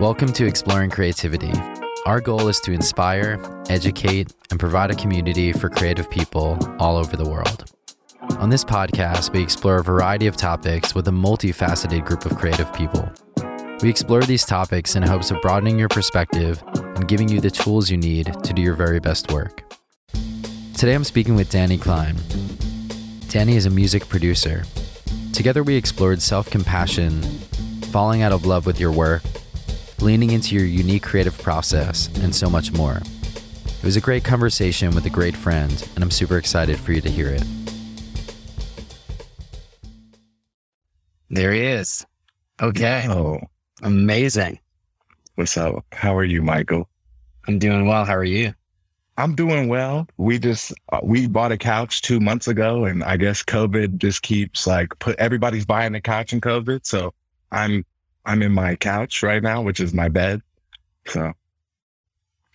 Welcome to Exploring Creativity. Our goal is to inspire, educate, and provide a community for creative people all over the world. On this podcast, we explore a variety of topics with a multifaceted group of creative people. We explore these topics in hopes of broadening your perspective and giving you the tools you need to do your very best work. Today I'm speaking with Danny Klein. Danny is a music producer. Together we explored self compassion, falling out of love with your work, leaning into your unique creative process, and so much more. It was a great conversation with a great friend, and I'm super excited for you to hear it. There he is. Okay. Oh, Amazing. what's up? How are you, Michael? I'm doing well. How are you? I'm doing well. We just uh, we bought a couch two months ago, and I guess COVID just keeps like put everybody's buying a couch in COVID. So I'm I'm in my couch right now, which is my bed. So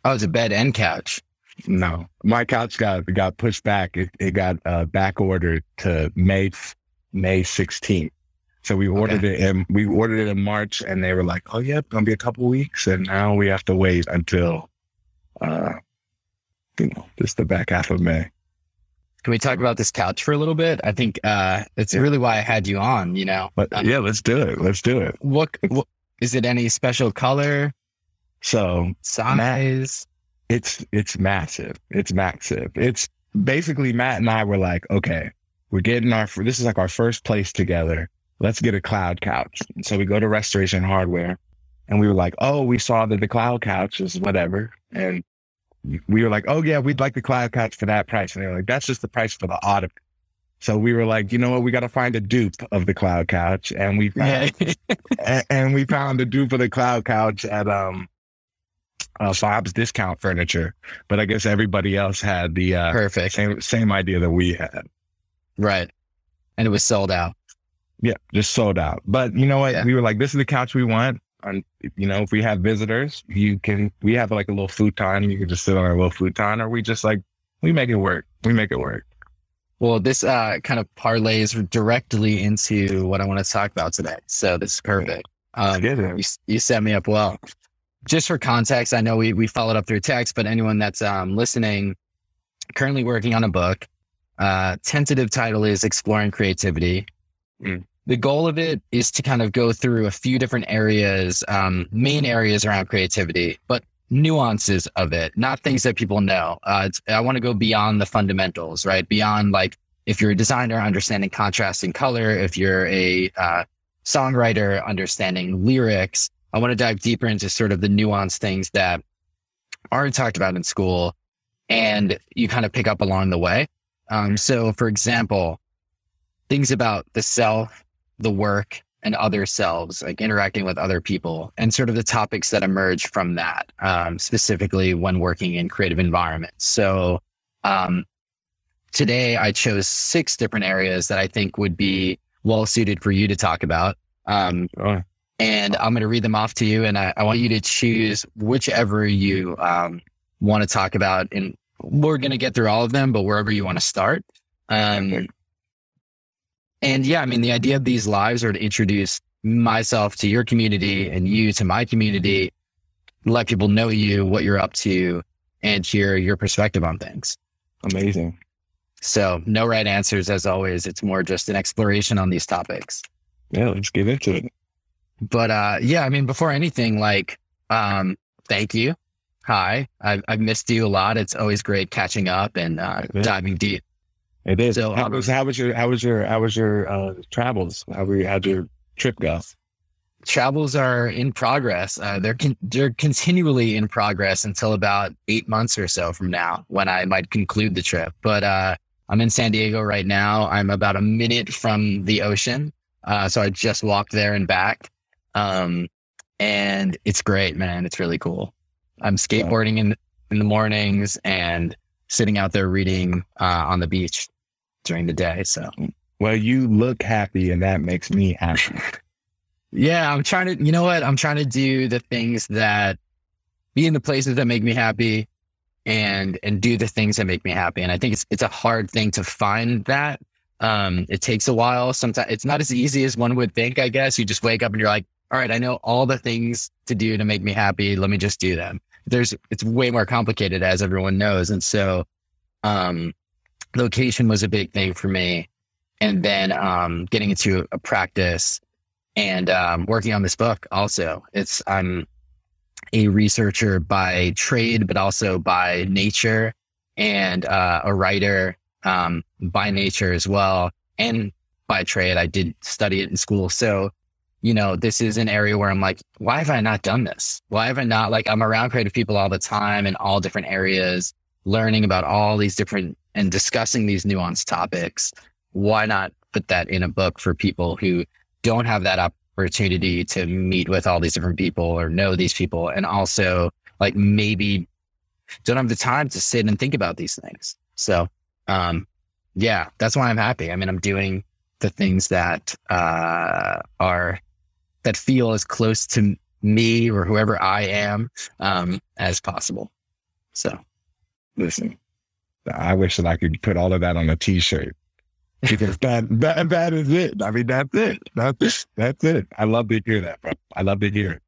Oh, it's a bed and couch. no, my couch got got pushed back. It, it got uh, back ordered to May May 16th. So we ordered it and we ordered it in March, and they were like, "Oh, yeah, it's gonna be a couple weeks," and now we have to wait until, uh, you know, just the back half of May. Can we talk about this couch for a little bit? I think uh, it's really why I had you on. You know, But Um, yeah, let's do it. Let's do it. what, what is it? Any special color, So size? it's it's massive. It's massive. It's basically Matt and I were like, okay, we're getting our this is like our first place together. Let's get a cloud couch. So we go to Restoration Hardware, and we were like, oh, we saw that the cloud couch is whatever, and we were like, oh yeah, we'd like the cloud couch for that price, and they were like, that's just the price for the ottoman. So we were like, you know what, we got to find a dupe of the cloud couch, and we found Yeah. and, and we found a dupe of the cloud couch at um uh, Bob's Discount Furniture, but I guess everybody else had the uh, Perfect. same same idea that we had. Right. And it was sold out. Yeah, just sold out. But you know what? Yeah. We were like, this is the couch we want. And you know, if we have visitors, you can. We have like a little futon. You can just sit on our little futon, or we just like we make it work. We make it work. Well, this uh, kind of parlays directly into what I want to talk about today. So this is perfect. Um, Get it. you, you set me up well. Just for context, I know we, we followed up through text, but anyone that's um, listening, currently working on a book, uh, tentative title is Exploring Creativity. Mm. The goal of it is to kind of go through a few different areas, um, main areas around creativity, but nuances of it, not things that people know. Uh, I want to go beyond the fundamentals, right? Beyond like if you're a designer, understanding contrast and color, if you're a uh, songwriter, understanding lyrics. I want to dive deeper into sort of the nuanced things that aren't talked about in school and you kind of pick up along the way. Um, so, for example, things about the self, the work, and other selves, like interacting with other people, and sort of the topics that emerge from that, um, specifically when working in creative environments. So, um, today I chose six different areas that I think would be well suited for you to talk about. Um, Oh, and I'm going to read them off to you, and I, I want you to choose whichever you um, want to talk about. And we're going to get through all of them, but wherever you want to start. Um, Okay. And yeah, I mean, the idea of these lives are to introduce myself to your community and you to my community, let people know you, what you're up to, and hear your perspective on things. amazing. So, no right answers as always. It's more just an exploration on these topics. Yeah, let's get into it. but uh yeah i mean before anything like um thank you hi i've, I've missed you a lot it's always great catching up and uh diving deep It is. So, how um, was how was your how was your how was your uh, travels? How were you, how'd your trip go? travels are in progress. Uh, they're con- they're continually in progress until about eight months or so from now when i might conclude the trip. But uh i'm in san diego right now. I'm about a minute from the ocean. Uh so i just walked there and back. Um and it's great man. It's really cool. I'm skateboarding in in the mornings and sitting out there reading uh on the beach during the day so Well, you look happy, and that makes me happy. Yeah, I'm trying to, you know what? I'm trying to do the things that be in the places that make me happy and and do the things that make me happy. And I think it's it's a hard thing to find that. Um, it takes a while. Sometimes it's not as easy as one would think, I guess. You just wake up and you're like, all right, I know all the things to do to make me happy. Let me just do them. There's, it's way more complicated as everyone knows. And so, um, location was a big thing for me. And then, um, getting into a practice and, um, working on this book also. It's, I'm a researcher by trade, but also by nature and, uh, a writer, um, by nature as well. And by trade, I did study it in school. So, you know, this is an area where I'm like, why have I not done this? Why have I not like I'm around creative people all the time in all different areas, learning about all these different and discussing these nuanced topics. Why not put that in a book for people who don't have that opportunity to meet with all these different people or know these people and also like maybe don't have the time to sit and think about these things. So, um, yeah, that's why I'm happy. I mean, I'm doing the things that, uh, are that feel as close to me or whoever I am um, as possible. So, listen, I wish that I could put all of that on a T-shirt because that that that is it. I mean, that's it. That's that's it. I love to hear that, bro. I love to hear it.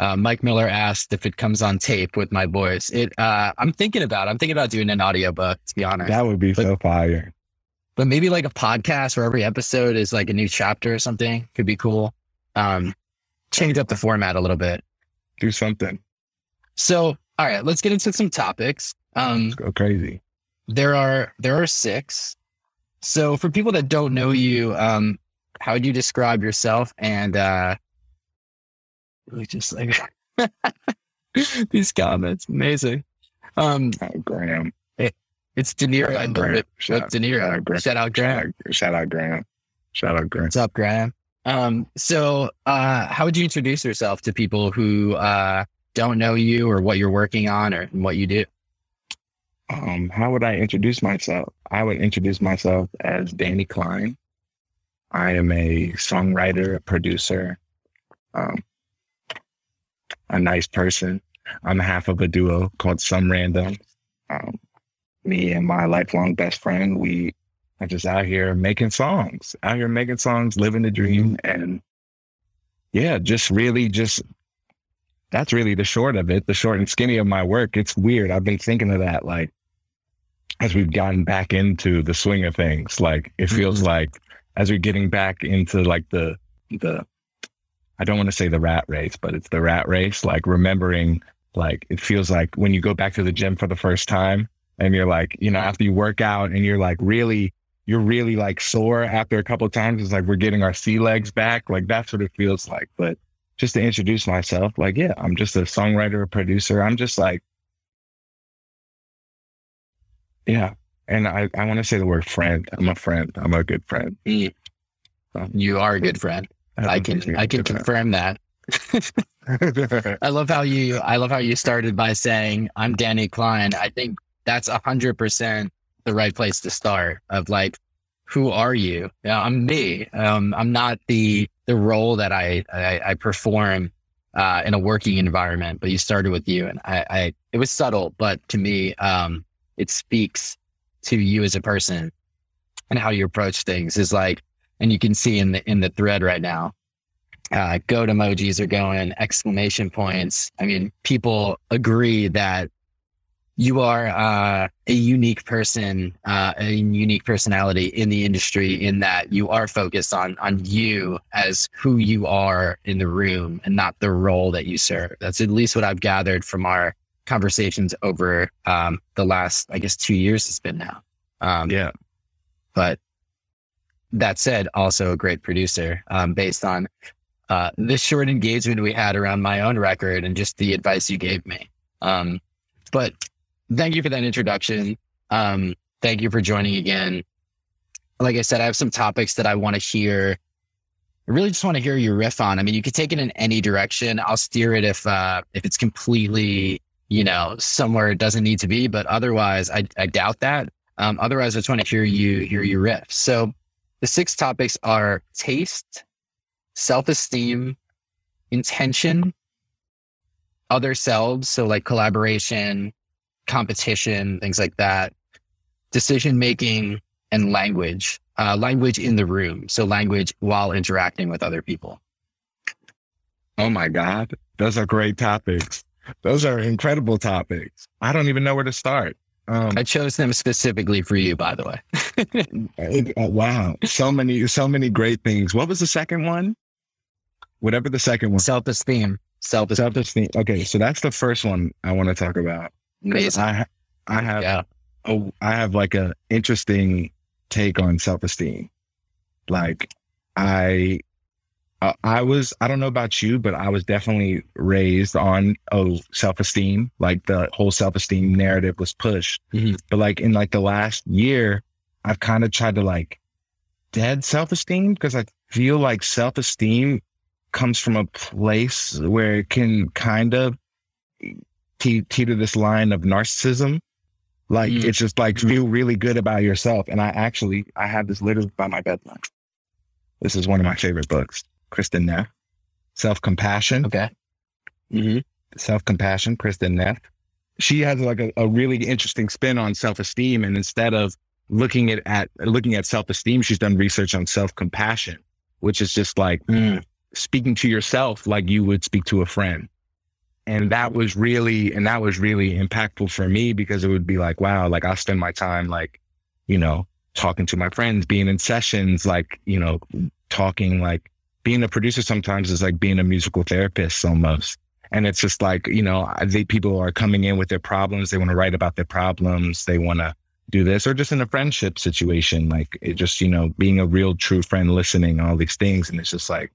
Uh, Mike Miller asked if it comes on tape with my voice. It. Uh, I'm thinking about. I'm thinking about doing an audiobook. To be honest, that would be but, so fire. But maybe like a podcast where every episode is like a new chapter or something could be cool um, change up the format a little bit. Do something. So, all right, let's get into some topics. Um, let's go crazy. There are there are six. So, for people that don't know you, um, how would you describe yourself? And uh, really just like these comments, amazing. Um, oh, Graham. It, it's De Niro. I love it. Shout, De Niro. Shout out Graham. Shout out Graham. Shout out Graham. What's up, Graham? Um, so, uh, how would you introduce yourself to people who uh, don't know you or what you're working on or what you do? Um, how would I introduce myself? I would introduce myself as Danny Klein. I am a songwriter, a producer, um, a nice person. I'm half of a duo called Some Random. Um, me and my lifelong best friend, we I'm just out here making songs, out here making songs, living the dream. And yeah, just really just that's really the short of it, the short and skinny of my work. It's weird. I've been thinking of that like as we've gotten back into the swing of things. Like it feels mm-hmm. like as we're getting back into like the the I don't want to say the rat race, but it's the rat race. Like remembering like it feels like when you go back to the gym for the first time and you're like, you know, after you work out and you're like really you're really like sore after a couple of times. It's like we're getting our sea legs back. Like that's what it feels like. But just to introduce myself, like, yeah, I'm just a songwriter, a producer. I'm just like, yeah. And I, I want to say the word friend. I'm a friend. I'm a good friend. You are a good friend. I can I can confirm friend. that. I love how you I love how you started by saying I'm Danny Klein. I think that's a hundred percent the right place to start of like, who are you? Yeah, I'm me. Um, I'm not the, the role that I, I, I perform, uh, in a working environment, but you started with you and I, I it was subtle, but to me, um, it speaks to you as a person and how you approach things is like, and you can see in the, in the thread right now, uh, goat emojis are going exclamation points. I mean, people agree that you are uh, a unique person, uh, a unique personality in the industry in that you are focused on on you as who you are in the room and not the role that you serve. That's at least what I've gathered from our conversations over um, the last, I guess, two years it's been now. Um, yeah. But that said, also a great producer um, based on uh, this short engagement we had around my own record and just the advice you gave me. Um, but thank you for that introduction. Um, thank you for joining again. Like I said, I have some topics that I want to hear. I really just want to hear your riff on. I mean, you could take it in any direction. I'll steer it if uh, if it's completely, you know, somewhere it doesn't need to be. But otherwise, I, I doubt that. Um, otherwise, I just want to hear you hear your riff. So, the six topics are taste, self esteem, intention, other selves. So, like collaboration, competition, things like that, decision making, and language. Uh, language in the room, so language while interacting with other people. Oh my God. Those are great topics. Those are incredible topics. I don't even know where to start. Um, I chose them specifically for you, by the way. uh, wow. So many, so many great things. What was the second one? Whatever the second one. Self esteem. Self esteem. Okay. So that's the first one I want to talk about. Amazing. I, I have, yeah. oh, I have like a interesting take on self esteem. Like I uh, I was, I don't know about you, but I was definitely raised on oh self esteem. Like the whole self esteem narrative was pushed. Mm-hmm. But like in like the last year, I've kind of tried to like dead self esteem because I feel like self esteem comes from a place where it can kind of te- teeter this line of narcissism. Like mm-hmm. it's just like feel really good about yourself. And I actually I have this literally by my bedside. This is one of my favorite books. Kristin Neff. Self compassion. Okay. Mm-hmm. Self compassion, Kristin Neff. She has like a, a really interesting spin on self esteem. And instead of looking at, at looking at self esteem, she's done research on self compassion, which is just like mm. speaking to yourself like you would speak to a friend. And that was really, and that was really impactful for me because it would be like, wow, like I'll spend my time like, you know, talking to my friends, being in sessions, like, you know, talking like being a producer sometimes is like being a musical therapist almost. And it's just like, you know, they, people are coming in with their problems. They want to write about their problems. They want to do this or just in a friendship situation, like it just, you know, being a real true friend, listening, all these things. And it's just like,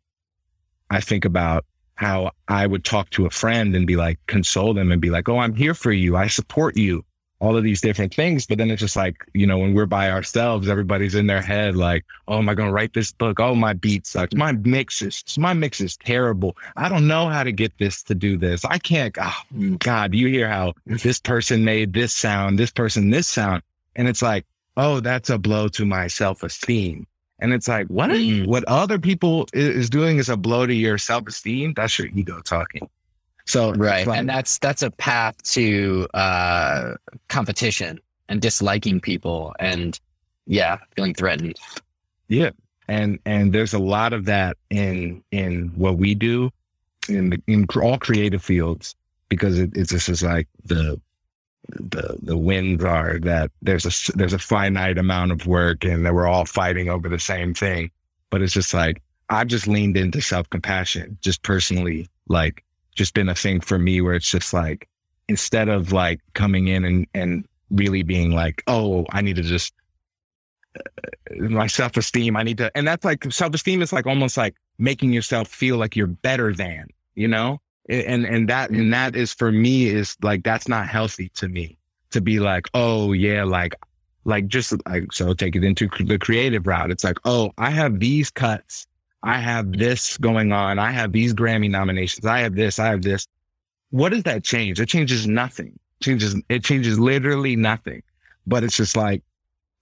I think about how I would talk to a friend and be like, console them and be like, Oh, I'm here for you. I support you all of these different things. But then it's just like, you know, when we're by ourselves, everybody's in their head like, oh, am I going to write this book? Oh, my beat sucks. My mix is, my mix is terrible. I don't know how to get this to do this. I can't, oh, God, you hear how this person made this sound, this person, this sound. And it's like, oh, that's a blow to my self esteem. And it's like, what, mm. what other people is doing is a blow to your self esteem. That's your ego talking. So right, and that's that's a path to uh, competition and disliking people, and yeah, feeling threatened. Yeah, and and there's a lot of that in in what we do in the, in all creative fields because it, it's just like the the the winds are that there's a there's a finite amount of work and that we're all fighting over the same thing. But it's just like i've just leaned into self-compassion just personally like just been a thing for me where it's just like instead of like coming in and and really being like, oh, I need to just uh, my self esteem. I need to, and that's like self esteem is like almost like making yourself feel like you're better than, you know, and and that and that is for me is like that's not healthy to me to be like, oh yeah, like like just like so take it into the creative route. It's like, oh, I have these cuts I have this going on. I have these Grammy nominations. I have this. I have this. What does that change? It changes nothing. It changes. It changes literally nothing. But it's just like,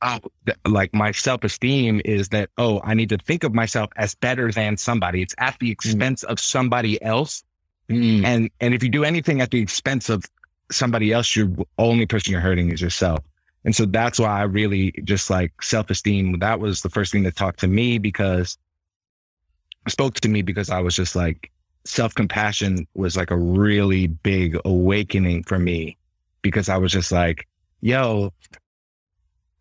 oh, like my self esteem is that oh, I need to think of myself as better than somebody. It's at the mm. expense mm. of somebody else. Mm. And and if you do anything at the expense of somebody else, you're only person you're hurting is yourself. And so that's why I really just like self esteem. That was the first thing that talked to me because spoke to me because I was just like, self compassion was like a really big awakening for me because I was just like, yo,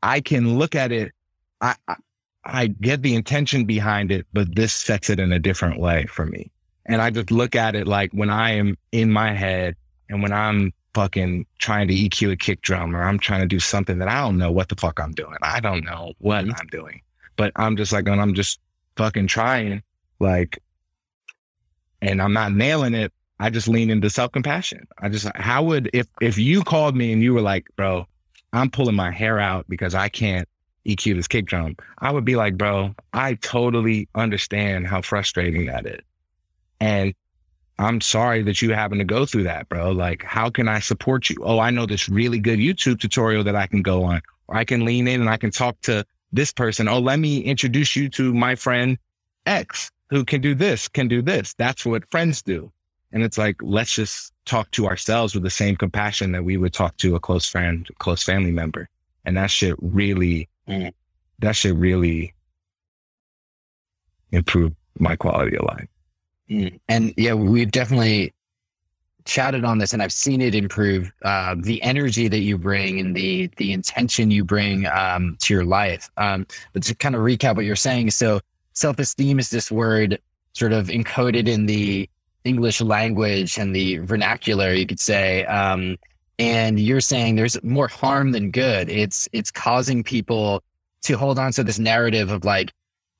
I can look at it. I, I, I get the intention behind it, but this sets it in a different way for me. And I just look at it like when I am in my head and when I'm fucking trying to EQ a kick drum or I'm trying to do something that I don't know what the fuck I'm doing. I don't know what mm-hmm. I'm doing, but I'm just like, and I'm just fucking trying like, and I'm not nailing it. I just lean into self compassion. I just, how would, if, if you called me and you were like, bro, I'm pulling my hair out because I can't EQ this kick drum, I would be like, bro, I totally understand how frustrating that is. And I'm sorry that you having to go through that, bro. Like, how can I support you? Oh, I know this really good YouTube tutorial that I can go on, or I can lean in and I can talk to this person. Oh, let me introduce you to my friend X who can do this, can do this. That's what friends do. And it's like, let's just talk to ourselves with the same compassion that we would talk to a close friend, close family member. And that shit really, that should really improve my quality of life. Mm. And yeah, we've definitely chatted on this and I've seen it improve uh, the energy that you bring and the the intention you bring um, to your life. Um, but to kind of recap what you're saying, so self-esteem is this word sort of encoded in the English language and the vernacular, you could say. Um, and you're saying there's more harm than good. It's it's causing people to hold on to this narrative of like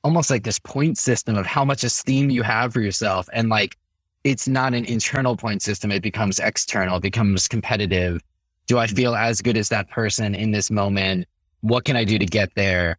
almost like this point system of how much esteem you have for yourself and like it's not an internal point system. It becomes external, it becomes competitive. Do I feel as good as that person in this moment? What can I do to get there?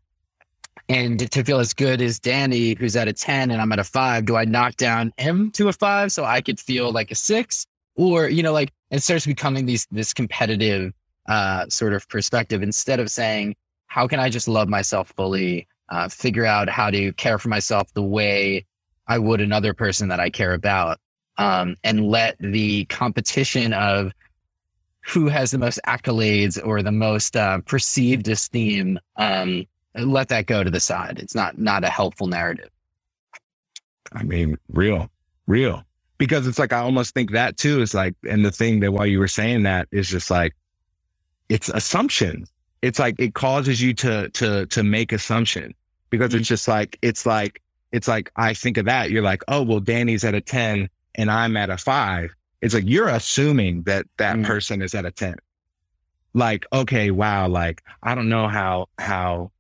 And to feel as good as Danny, who's at a 10 and I'm at a five, do I knock down him to a five so I could feel like a six? Or, you know, like it starts becoming these this competitive uh, sort of perspective instead of saying, how can I just love myself fully, uh, figure out how to care for myself the way I would another person that I care about um, and let the competition of who has the most accolades or the most uh, perceived esteem um, let that go to the side it's not not a helpful narrative i mean real real because it's like i almost think that too is like and the thing that while you were saying that is just like it's assumptions it's like it causes you to to to make assumptions because mm-hmm. it's just like it's like it's like i think of that you're like oh well danny's at a 10 and I'm at a five, it's like you're assuming that that mm. person is at a 10. Like, okay, wow, like I don't know how how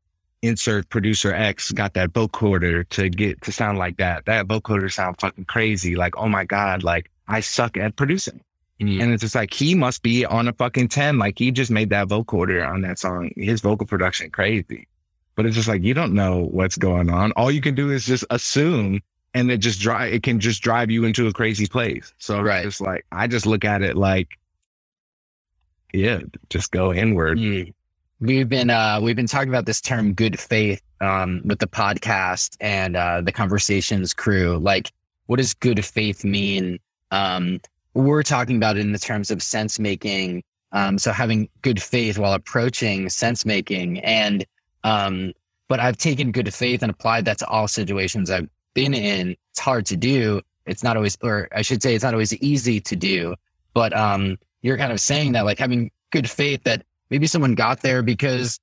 insert producer X got that vocoder to get to sound like that. That vocoder sound fucking crazy. Like, oh my God, like I suck at producing. Mm. And it's just like he must be on a fucking 10. Like he just made that vocoder on that song. His vocal production crazy. But it's just like you don't know what's going on. All you can do is just assume and it just drive it can just drive you into a crazy place. So right. it's like I just look at it like, yeah, just go inward. Mm. We've been uh we've been talking about this term good faith um with the podcast and uh the conversations crew. Like, what does good faith mean? Um we're talking about it in the terms of sense making. Um so having good faith while approaching sense making and um but I've taken good faith and applied that to all situations I've been in, it's hard to do. It's not always, or I should say, it's not always easy to do. But um, you're kind of saying that, like having good faith that maybe someone got there because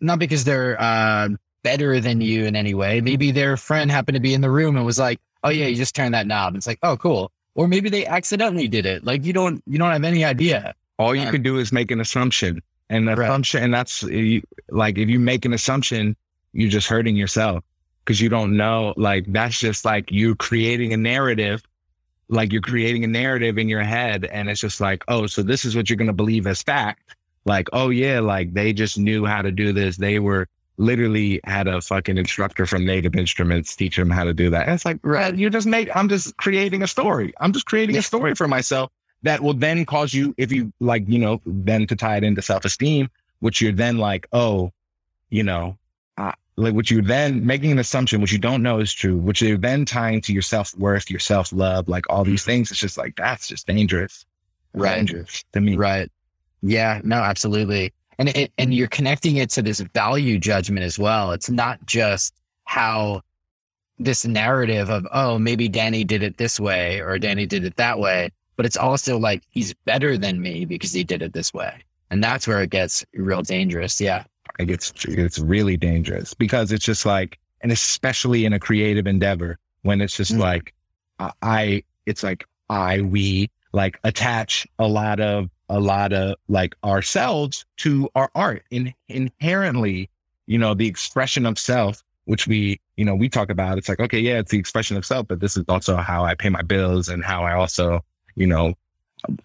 not because they're uh, better than you in any way. Maybe their friend happened to be in the room and was like, "Oh yeah, you just turned that knob." It's like, "Oh cool." Or maybe they accidentally did it. Like you don't you don't have any idea. All you um, can do is make an assumption, and right. assumption, and that's you, like if you make an assumption, you're just hurting yourself because you don't know. Like that's just like you creating a narrative, like you're creating a narrative in your head. And it's just like, oh, so this is what you're going to believe as fact. Like, oh, yeah, like they just knew how to do this. They were literally had a fucking instructor from Native Instruments teach them how to do that. And it's like, right, you just make, I'm just creating a story. I'm just creating a story for myself that will then cause you, if you like, you know, then to tie it into self esteem, which you're then like, oh, you know, like what you're then making an assumption, which you don't know is true, which you're then tying to your self worth, your self love, like all these mm-hmm. things. It's just like, that's just dangerous. Right. Dangerous to me. Right. Yeah. No, absolutely. And it, and you're connecting it to this value judgment as well. It's not just how this narrative of, oh, maybe Danny did it this way or Danny did it that way, but it's also like he's better than me because he did it this way. And that's where it gets real dangerous. Yeah it gets it's really dangerous because it's just like, and especially in a creative endeavor when it's just mm-hmm. like, I, it's like I, we like attach a lot of, a lot of like ourselves to our art in, inherently, you know, the expression of self, which we, you know, we talk about. It's like, okay, yeah, it's the expression of self, but this is also how I pay my bills and how I also, you know,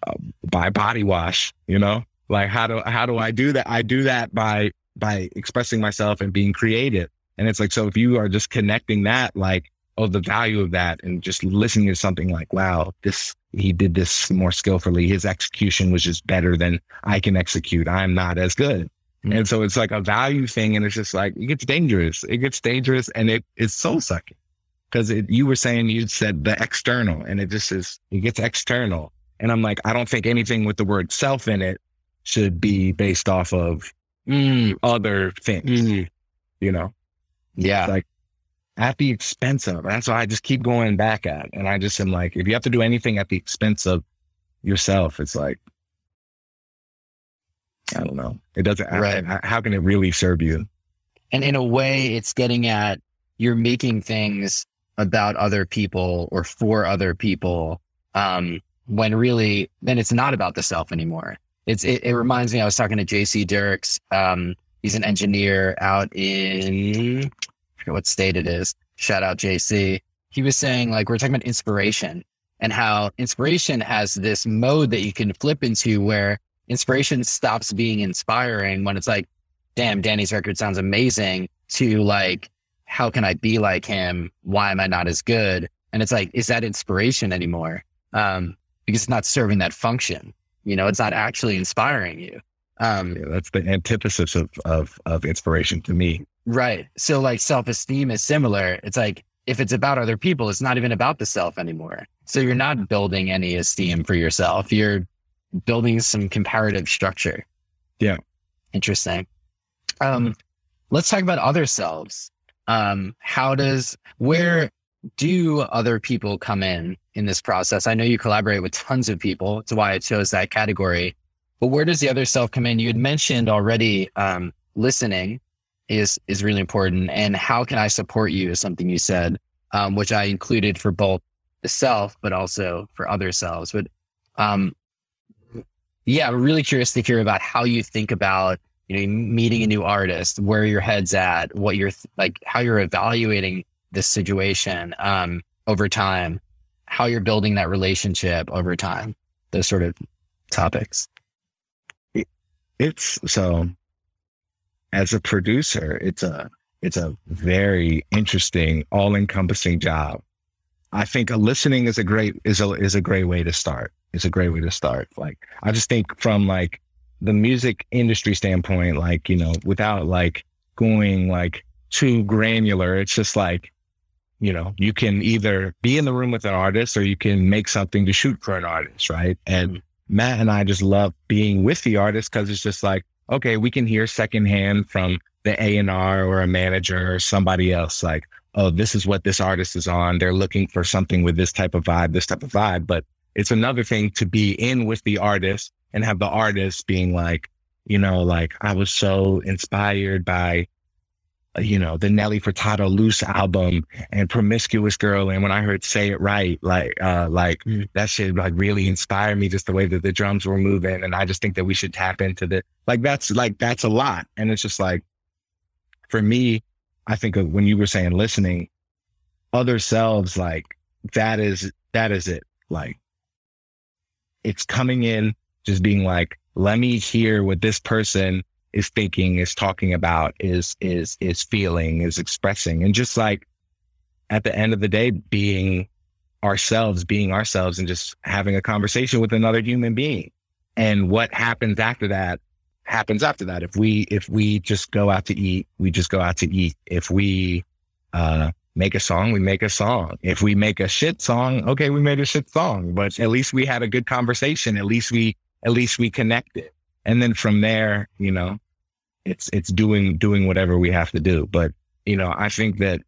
uh, buy body wash, you know, like how do, how do I do that? I do that by by expressing myself and being creative. And it's like, so if you are just connecting that, like, oh, the value of that and just listening to something like, wow, this, he did this more skillfully. His execution was just better than I can execute. I'm not as good. Mm-hmm. And so it's like a value thing. And it's just like, it gets dangerous. It gets dangerous and it, it's soul sucking because you were saying you said the external and it just is, it gets external. And I'm like, I don't think anything with the word self in it should be based off of mm, other things, mm. you know? Yeah. Like, at the expense of. That's why I just keep going back at. And I just am like, if you have to do anything at the expense of yourself, it's like, I don't know. It doesn't, right. how, how can it really serve you? And in a way, it's getting at you're making things about other people or for other people. Um, when really, then it's not about the self anymore. It's, it, it reminds me, I was talking to JC Dirks. Um, he's an engineer out in, I forget what state it is. Shout out JC. He was saying like, we're talking about inspiration and how inspiration has this mode that you can flip into where inspiration stops being inspiring when it's like, damn, Danny's record sounds amazing to like, how can I be like him? Why am I not as good? And it's like, is that inspiration anymore? Um, because it's not serving that function. You know, it's not actually inspiring you. Um, yeah, that's the antithesis of, of, of inspiration to me. Right. So like self-esteem is similar. It's like, if it's about other people, it's not even about the self anymore. So you're not building any esteem for yourself. You're building some comparative structure. Yeah. Interesting. Um, let's talk about other selves. Um, how does, where do other people come in in this process? I know you collaborate with tons of people. That's why I chose that category. But where does the other self come in? You had mentioned already um, listening is is really important, and how can I support you is something you said, um, which I included for both the self, but also for other selves. But um, yeah, I'm really curious to hear about how you think about you know meeting a new artist, where your head's at, what you're th- like, how you're evaluating this situation um, over time, how you're building that relationship over time, those sort of topics. It's so as a producer, it's a it's a very interesting, all encompassing job. I think a listening is a great is a is a great way to start. It's a great way to start. Like I just think from like the music industry standpoint, like, you know, without like going like too granular, it's just like, you know, you can either be in the room with an artist or you can make something to shoot for an artist, right? And mm-hmm. Matt and I just love being with the artist because it's just like, okay, we can hear secondhand from the A and R or a manager or somebody else, like, oh, this is what this artist is on. They're looking for something with this type of vibe, this type of vibe. But it's another thing to be in with the artist and have the artist being like, you know, like I was so inspired by you know, the Nelly Furtado Loose album and Promiscuous Girl. And when I heard Say It Right, like, uh, like mm. that shit like really inspired me just the way that the drums were moving. And I just think that we should tap into the, like, that's like, that's a lot. And it's just like, for me, I think of when you were saying listening, other selves, like that is, that is it. Like it's coming in, just being like, let me hear what this person is thinking, is talking about, is is is feeling, is expressing, and just like at the end of the day, being ourselves, being ourselves, and just having a conversation with another human being. And what happens after that happens after that. If we if we just go out to eat, we just go out to eat. If we uh, make a song, we make a song. If we make a shit song, okay, we made a shit song. But at least we had a good conversation. At least we at least we connected and then from there, you know, it's it's doing doing whatever we have to do. But you know, I think that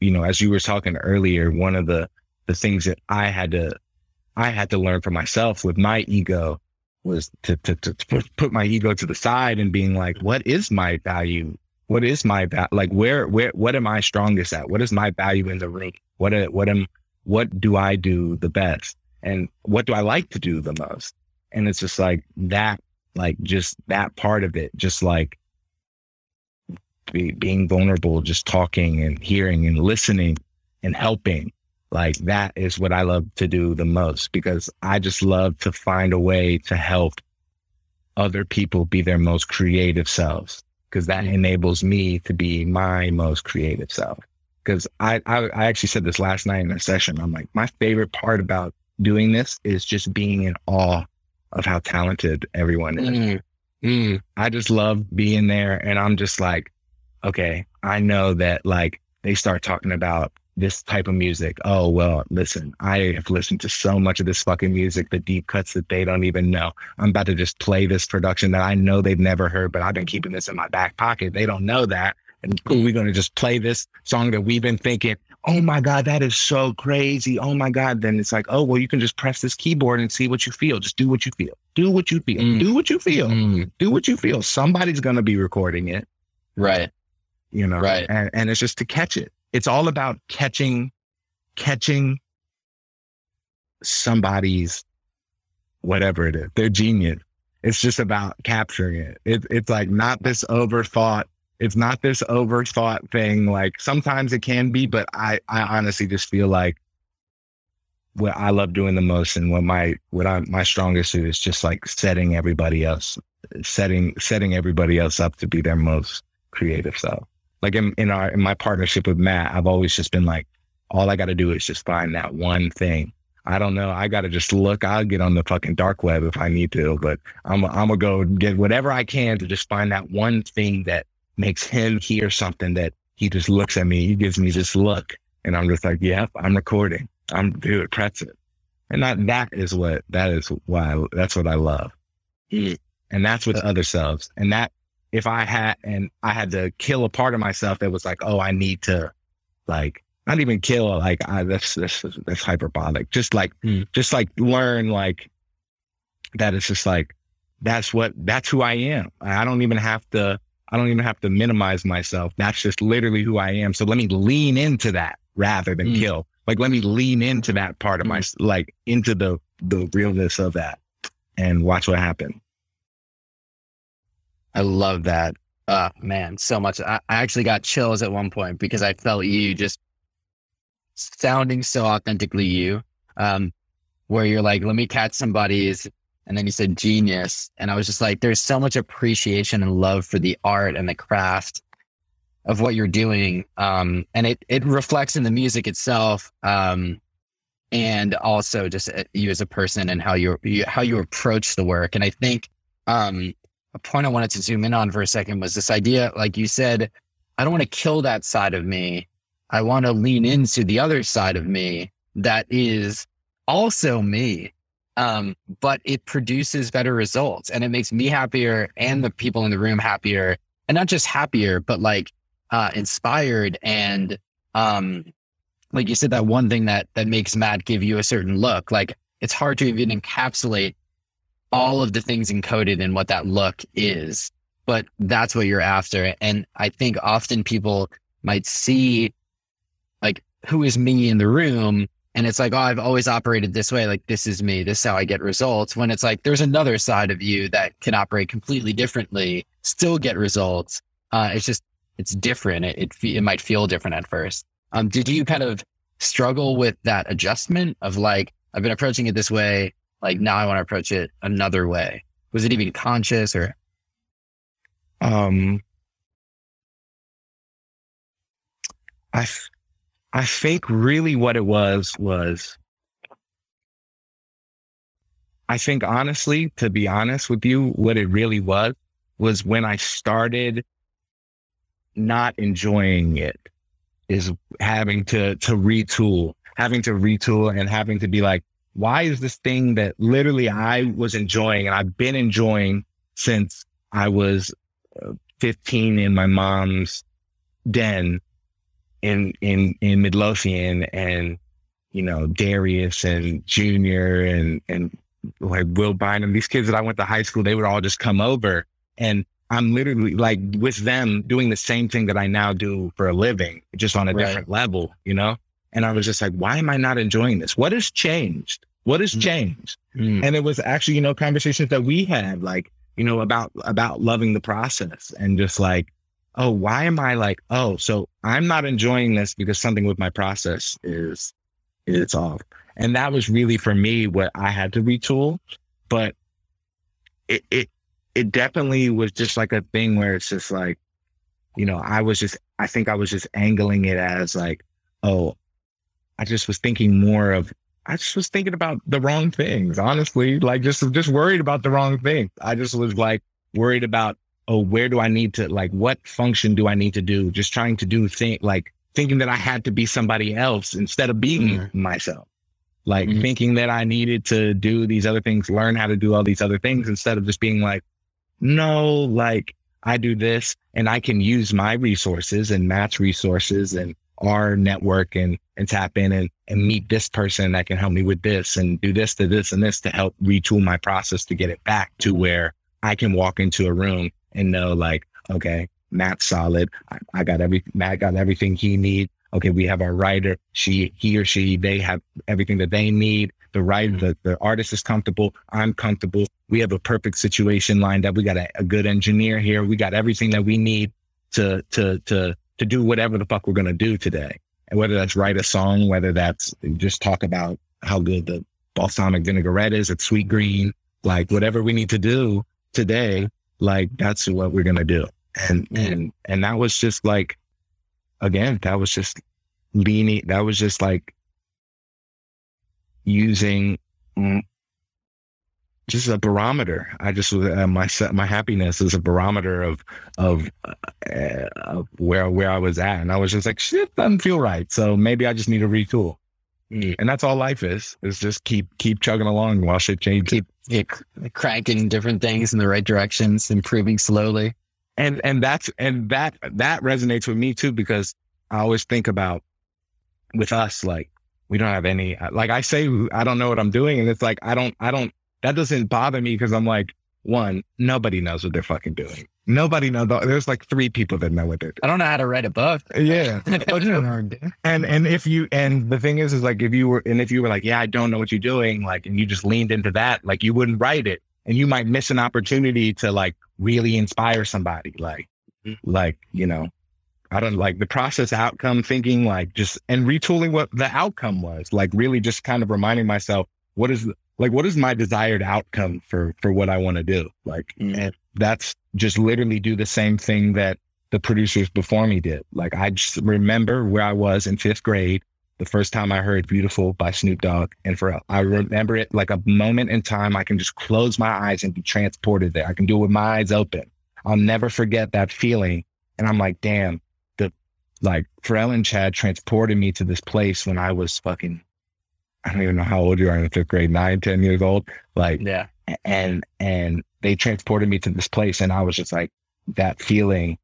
you know, as you were talking earlier, one of the the things that I had to I had to learn for myself with my ego was to to to, put my ego to the side and being like, what is my value? What is my va- like? Where where what am I strongest at? What is my value in the ring? What what am what do I do the best? And what do I like to do the most? And it's just like that like just that part of it, just like be, being vulnerable, just talking and hearing and listening and helping. Like that is what I love to do the most because I just love to find a way to help other people be their most creative selves because that mm. enables me to be my most creative self. Because I, I, I actually said this last night in a session. I'm like, my favorite part about doing this is just being in awe of how talented everyone is. Mm. Mm. I just love being there. And I'm just like, okay, I know that like they start talking about this type of music. Oh, well, listen, I have listened to so much of this fucking music, the deep cuts that they don't even know. I'm about to just play this production that I know they've never heard, but I've been keeping this in my back pocket. They don't know that. And we're going to just play this song that we've been thinking, oh my God, that is so crazy. Oh my God. Then it's like, oh, well, you can just press this keyboard and see what you feel. Just do what you feel. Do what you feel. Mm. Do what you feel. Mm, Do what you feel. Somebody's going to be recording it, right. you know, Right. and, and it's just to catch it. It's all about catching, catching somebody's whatever it is, their genius. It's just about capturing it. it. It's like not this overthought. It's not this overthought thing. Like sometimes it can be, but I, I honestly just feel like what I love doing the most and what my, what I'm, my strongest suit is just like setting everybody else, setting, setting everybody else up to be their most creative self. Like in, in our, in my partnership with Matt, I've always just been like, all I got to do is just find that one thing I don't know. I got to just look. I'll get on the fucking dark web if I need to, but I'm I'm gonna go get whatever I can to just find that one thing that makes him hear something that he just looks at me. He gives me this look, and I'm just like, "Yep, I'm recording. I'm dude, press it." And that that is what that is why I, that's what I love, Mm. and that's with other selves. And that if I had and I had to kill a part of myself that was like, "Oh, I need to," like not even kill like I, that's that's that's hyperbolic just like Hmm. just like learn like that it's just like that's what that's who i am i don't even have to i don't even have to minimize myself that's just literally who i am so let me lean into that rather than Hmm. kill like let me lean into that part of my like into the the realness of that and watch what happens I love that. Uh, man, so much. I, I actually got chills at one point because I felt you just sounding so authentically you. Um, where you're like, let me catch somebody's, and then you said genius, and I was just like, there's so much appreciation and love for the art and the craft of what you're doing, um, and it it reflects in the music itself, um, and also just uh, you as a person and how you you how you approach the work. And I think um, a point I wanted to zoom in on for a second was this idea, like you said, I don't want to kill that side of me. I want to lean into the other side of me that is also me. Um, but it produces better results and it makes me happier and the people in the room happier. And not just happier, but like uh, inspired and um, like you said, that one thing that that makes Matt give you a certain look. Like it's hard to even encapsulate all of the things encoded in what that look is, but that's what you're after. And I think often people might see like who is me in the room. And it's like, oh, I've always operated this way. Like, this is me. This is how I get results. When it's like, there's another side of you that can operate completely differently, still get results. Uh, it's just, it's different. It, it, it might feel different at first. Um, did you kind of struggle with that adjustment of like, I've been approaching it this way. Like now I want to approach it another way. Was it even conscious or? Um, I, I think really what it was was, I think honestly, to be honest with you, what it really was was when I started not enjoying it, is having to to retool, having to retool, and having to be like, why is this thing that literally I was enjoying and I've been enjoying since I was uh, 15 in my mom's den in in in Midlothian and you know Darius and Junior and and like Will Bynum these kids that I went to high school they would all just come over. And I'm literally like with them doing the same thing that I now do for a living just on a Right. different level you know? And I was just like why am I not enjoying this? What has changed? What has Mm. changed? Mm, and it was actually you know conversations that we had like you know about about loving the process and just like oh why am i like oh so i'm not enjoying this because something with my process is it's off and that was really for me what i had to retool but it it it definitely was just like a thing where it's just like you know i was just i think i was just angling it as like oh i just was thinking more of I just was thinking about the wrong things, honestly. Like just just worried about the wrong thing. I just was like worried about, oh, where do I need to like what function do I need to do? Just trying to do think, like thinking that I had to be somebody else instead of being Mhm. myself. Like Mhm. thinking that I needed to do these other things, learn how to do all these other things instead of just being like, no, like I do this and I can use my resources and Matt's resources and our network and, and tap in and, and meet this person that can help me with this and do this to this and this to help retool my process to get it back to where I can walk into a room and know like, okay, Matt's solid. I, I got every, Matt got everything he needs. Okay. We have our writer. She, he or she, they have everything that they need. The writer, the, the artist is comfortable. I'm comfortable. We have a perfect situation lined up. We got a, a good engineer here. We got everything that we need to, to, to, to do whatever the fuck we're to do today. And whether that's write a song, whether that's just talk about how good the balsamic vinaigrette is at Sweetgreen, like whatever we need to do today, like that's what we're going to do. And, and, and that was just like, again, that was just leaning, that was just like using just a barometer. I just uh, my my happiness is a barometer of of, uh, of where where I was at, and I was just like, shit, doesn't feel right. So maybe I just need to retool. Mm. And that's all life is. Is just keep keep chugging along while shit changes. Keep, keep cranking different things in the right directions, improving slowly. And and that's and that that resonates with me too because I always think about with us like we don't have any like I say I don't know what I'm doing and it's like I don't I don't that doesn't bother me because I'm like, one, nobody knows what they're fucking doing. Nobody knows. There's like three people that know what they're doing. I don't know how to write a book. Yeah. and and if you and the thing is is like if you were and if you were like, yeah, I don't know what you're doing, like and you just leaned into that, like you wouldn't write it. And you might miss an opportunity to like really inspire somebody. Like mm-hmm. like, you know, I don't like the process outcome thinking, like just and retooling what the outcome was, like really just kind of reminding myself, what is like what is my desired outcome for for what I want to do? Like mm. and that's just literally do the same thing that the producers before me did. Like I just remember where I was in fifth grade the first time I heard Beautiful by Snoop Dogg and Pharrell. I remember it like a moment in time. I can just close my eyes and be transported there. I can do it with my eyes open. I'll never forget that feeling. And I'm like, damn, the like Pharrell and Chad transported me to this place when I was fucking I don't even know how old you are in fifth grade, nine, 10 years old. Like, yeah. And, and they transported me to this place. And I was just like, that feeling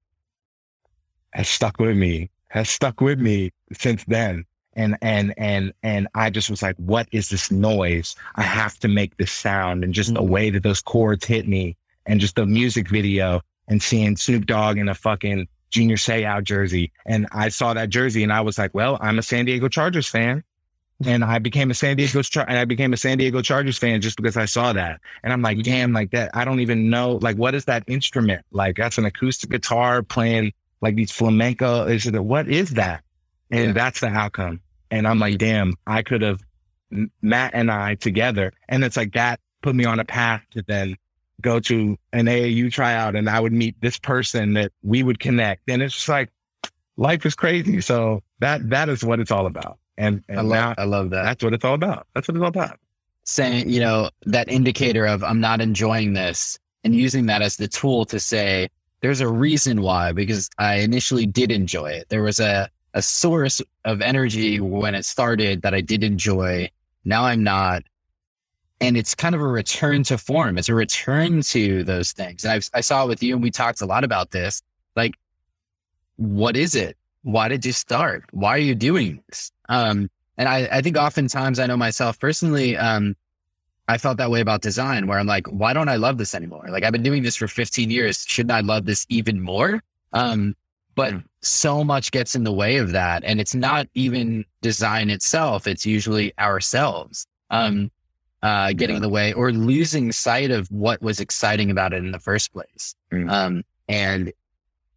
has stuck with me, has stuck with me since then. And, and, and, and I just was like, what is this noise? I have to make this sound. And just mm-hmm. the way that those chords hit me and just the music video and seeing Snoop Dogg in a fucking Junior Seau jersey. And I saw that jersey and I was like, well, I'm a San Diego Chargers fan and I became a San Diego and I became a San Diego Chargers fan just because I saw that. And I'm like, damn, like that. I don't even know, like, what is that instrument? Like, that's an acoustic guitar playing like these flamenco. Is it what is that? And yeah. that's the outcome. And I'm like, damn, I could have Matt and I together. And it's like that put me on a path to then go to an AAU tryout and I would meet this person that we would connect. And it's just like life is crazy. So that that is what it's all about. And, and I love, I love that. That's what it's all about. That's what it's all about. Saying, you know, that indicator of I'm not enjoying this and using that as the tool to say, there's a reason why, because I initially did enjoy it. There was a, a source of energy when it started that I did enjoy. Now I'm not. And it's kind of a return to form. It's a return to those things. And I've, I saw it with you and we talked a lot about this. Like, what is it? Why did you start? Why are you doing this? Um, and I, I think oftentimes I know myself personally, um, I felt that way about design where I'm like, why don't I love this anymore? Like I've been doing this for 15 years. Shouldn't I love this even more? Um, but so much gets in the way of that. And it's not even design itself. It's usually ourselves, um, uh, getting yeah. in the way or losing sight of what was exciting about it in the first place. Mm. Um, and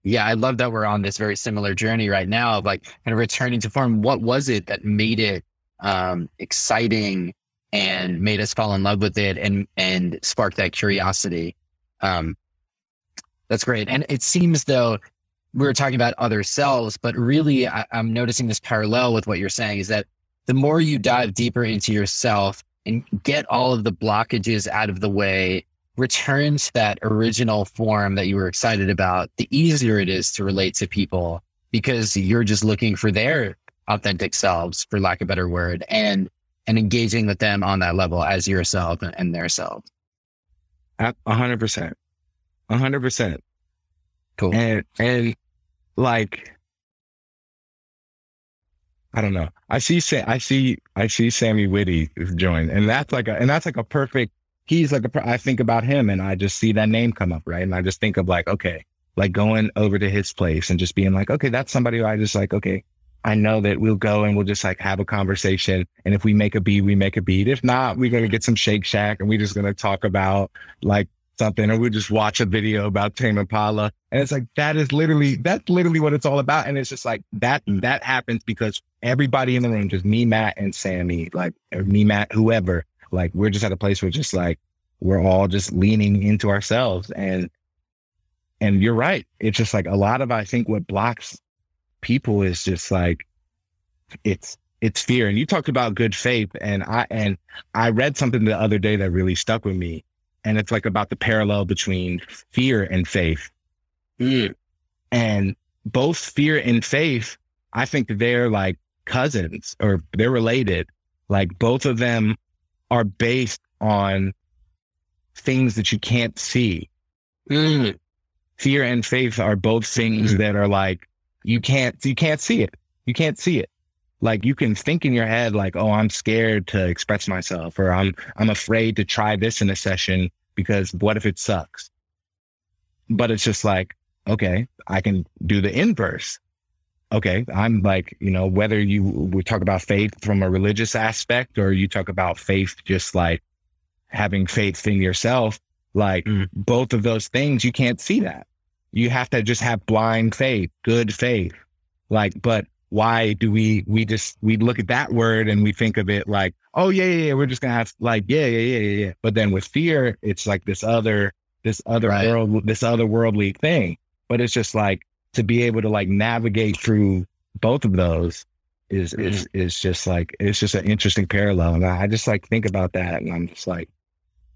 yeah, I love that we're on this very similar journey right now of like kind of returning to form. What was it that made it um, exciting and made us fall in love with it and and spark that curiosity? Um, that's great. And it seems though we were talking about other selves, but really I, I'm noticing this parallel with what you're saying is that the more you dive deeper into yourself and get all of the blockages out of the way return to that original form that you were excited about, the easier it is to relate to people because you're just looking for their authentic selves, for lack of a better word, and and engaging with them on that level as yourself and, their self. A hundred percent. A hundred percent. Cool. And and like I don't know. I see I see I see Sammy Whitty join, and that's like a and that's like a perfect. He's like a. I think about him, and I just see that name come up, right? And I just think of like, okay, like going over to his place and just being like, okay, that's somebody who I just like, okay, I know that we'll go and we'll just like have a conversation. And if we make a beat, we make a beat. If not, we're going to get some Shake Shack and we're just going to talk about like something or we'll just watch a video about Tame Impala. And it's like, that is literally, that's literally what it's all about. And it's just like that, that happens because everybody in the room, just me, Matt and Sammy, like me, Matt, whoever, like we're just at a place where just like, we're all just leaning into ourselves and and you're right. It's just like a lot of I think what blocks people is just like it's it's fear. And you talked about good faith, and I and I read something the other day that really stuck with me, and it's like about the parallel between fear and faith. Mm. And both fear and faith, I think they're like cousins or they're related. Like both of them are based on things that you can't see. Mm. fear and faith are both things that are like you can't you can't see it. You can't see it. Like you can think in your head like oh i'm scared to express myself or i'm i'm afraid to try this in a session because what if it sucks? But it's just like okay i can do the inverse okay i'm like you know whether you we talk about faith from a religious aspect or you talk about faith just like having faith in yourself like Mm. both of those things, you can't see that. You have to just have blind faith, good faith. Like, but why do we, we just, we look at that word and we think of it like, oh, yeah, yeah, yeah, we're just going to have like, yeah, yeah, yeah, yeah, yeah. But then with fear, it's like this other, this other Right. world, this other worldly thing. But it's just like to be able to like navigate through both of those is, is, is just like, it's just an interesting parallel. And I I just like think about that and I'm just like,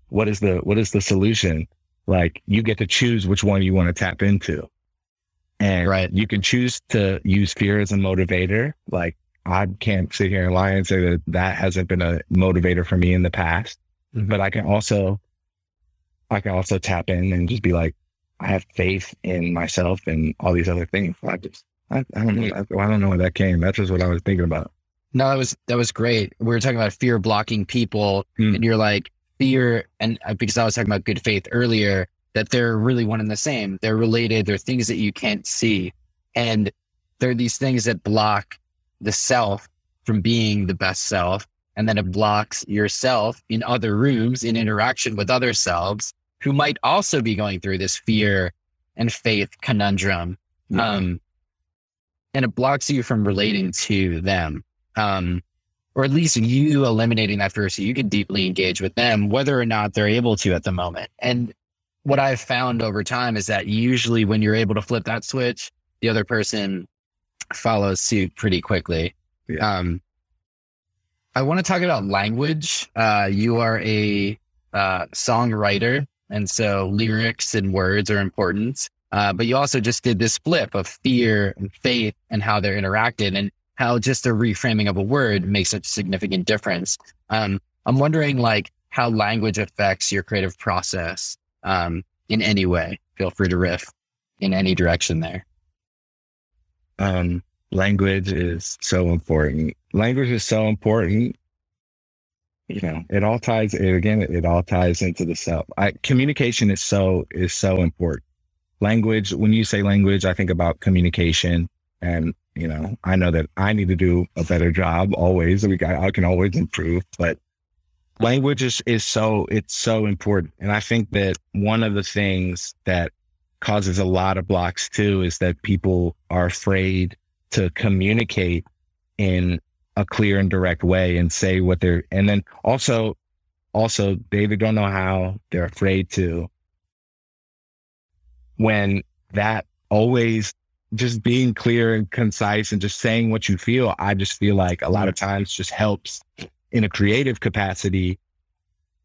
what is the what is the solution like you get to choose which one you want to tap into and Right. you can choose to use fear as a motivator like i can't sit here and lie and say that that hasn't been a motivator for me in the past Mhm. but i can also i can also tap in and just be like i have faith in myself and all these other things i just i, I don't know I, I don't know where that came that's just what i was thinking about No, that was that was great. We were talking about fear blocking people, Hmm. and you're like fear, and uh, because I was talking about good faith earlier, that they're really one and the same. They're related. They're things that you can't see, and they're these things that block the self from being the best self, and then it blocks yourself in other rooms in interaction with other selves who might also be going through this fear and faith conundrum. Um, and it blocks you from relating to them um, or at least you eliminating that fear so you can deeply engage with them, whether or not they're able to at the moment. And what I've found over time is that usually when you're able to flip that switch, the other person follows suit pretty quickly. Yeah. Um, I want to talk about language. Uh, you are a uh, songwriter, and so lyrics and words are important. Uh, but you also just did this flip of fear and faith and how they're interacted and how just a reframing of a word makes such a significant difference. Um, I'm wondering like how language affects your creative process um, in any way. Feel free to riff in any direction there. um, language is so important. Language is so important. You know, it all ties it again. It all ties into the self. I, communication is so is so important. Language. When you say language, I think about communication, and you know, I know that I need to do a better job always. We got, I can always improve, but language is is so it's so important. And I think that one of the things that causes a lot of blocks too is that people are afraid to communicate in a clear and direct way and say what they're and then also also they either don't know how they're afraid to. When that always just being clear and concise and just saying what you feel i just feel like a lot of times just helps in a creative capacity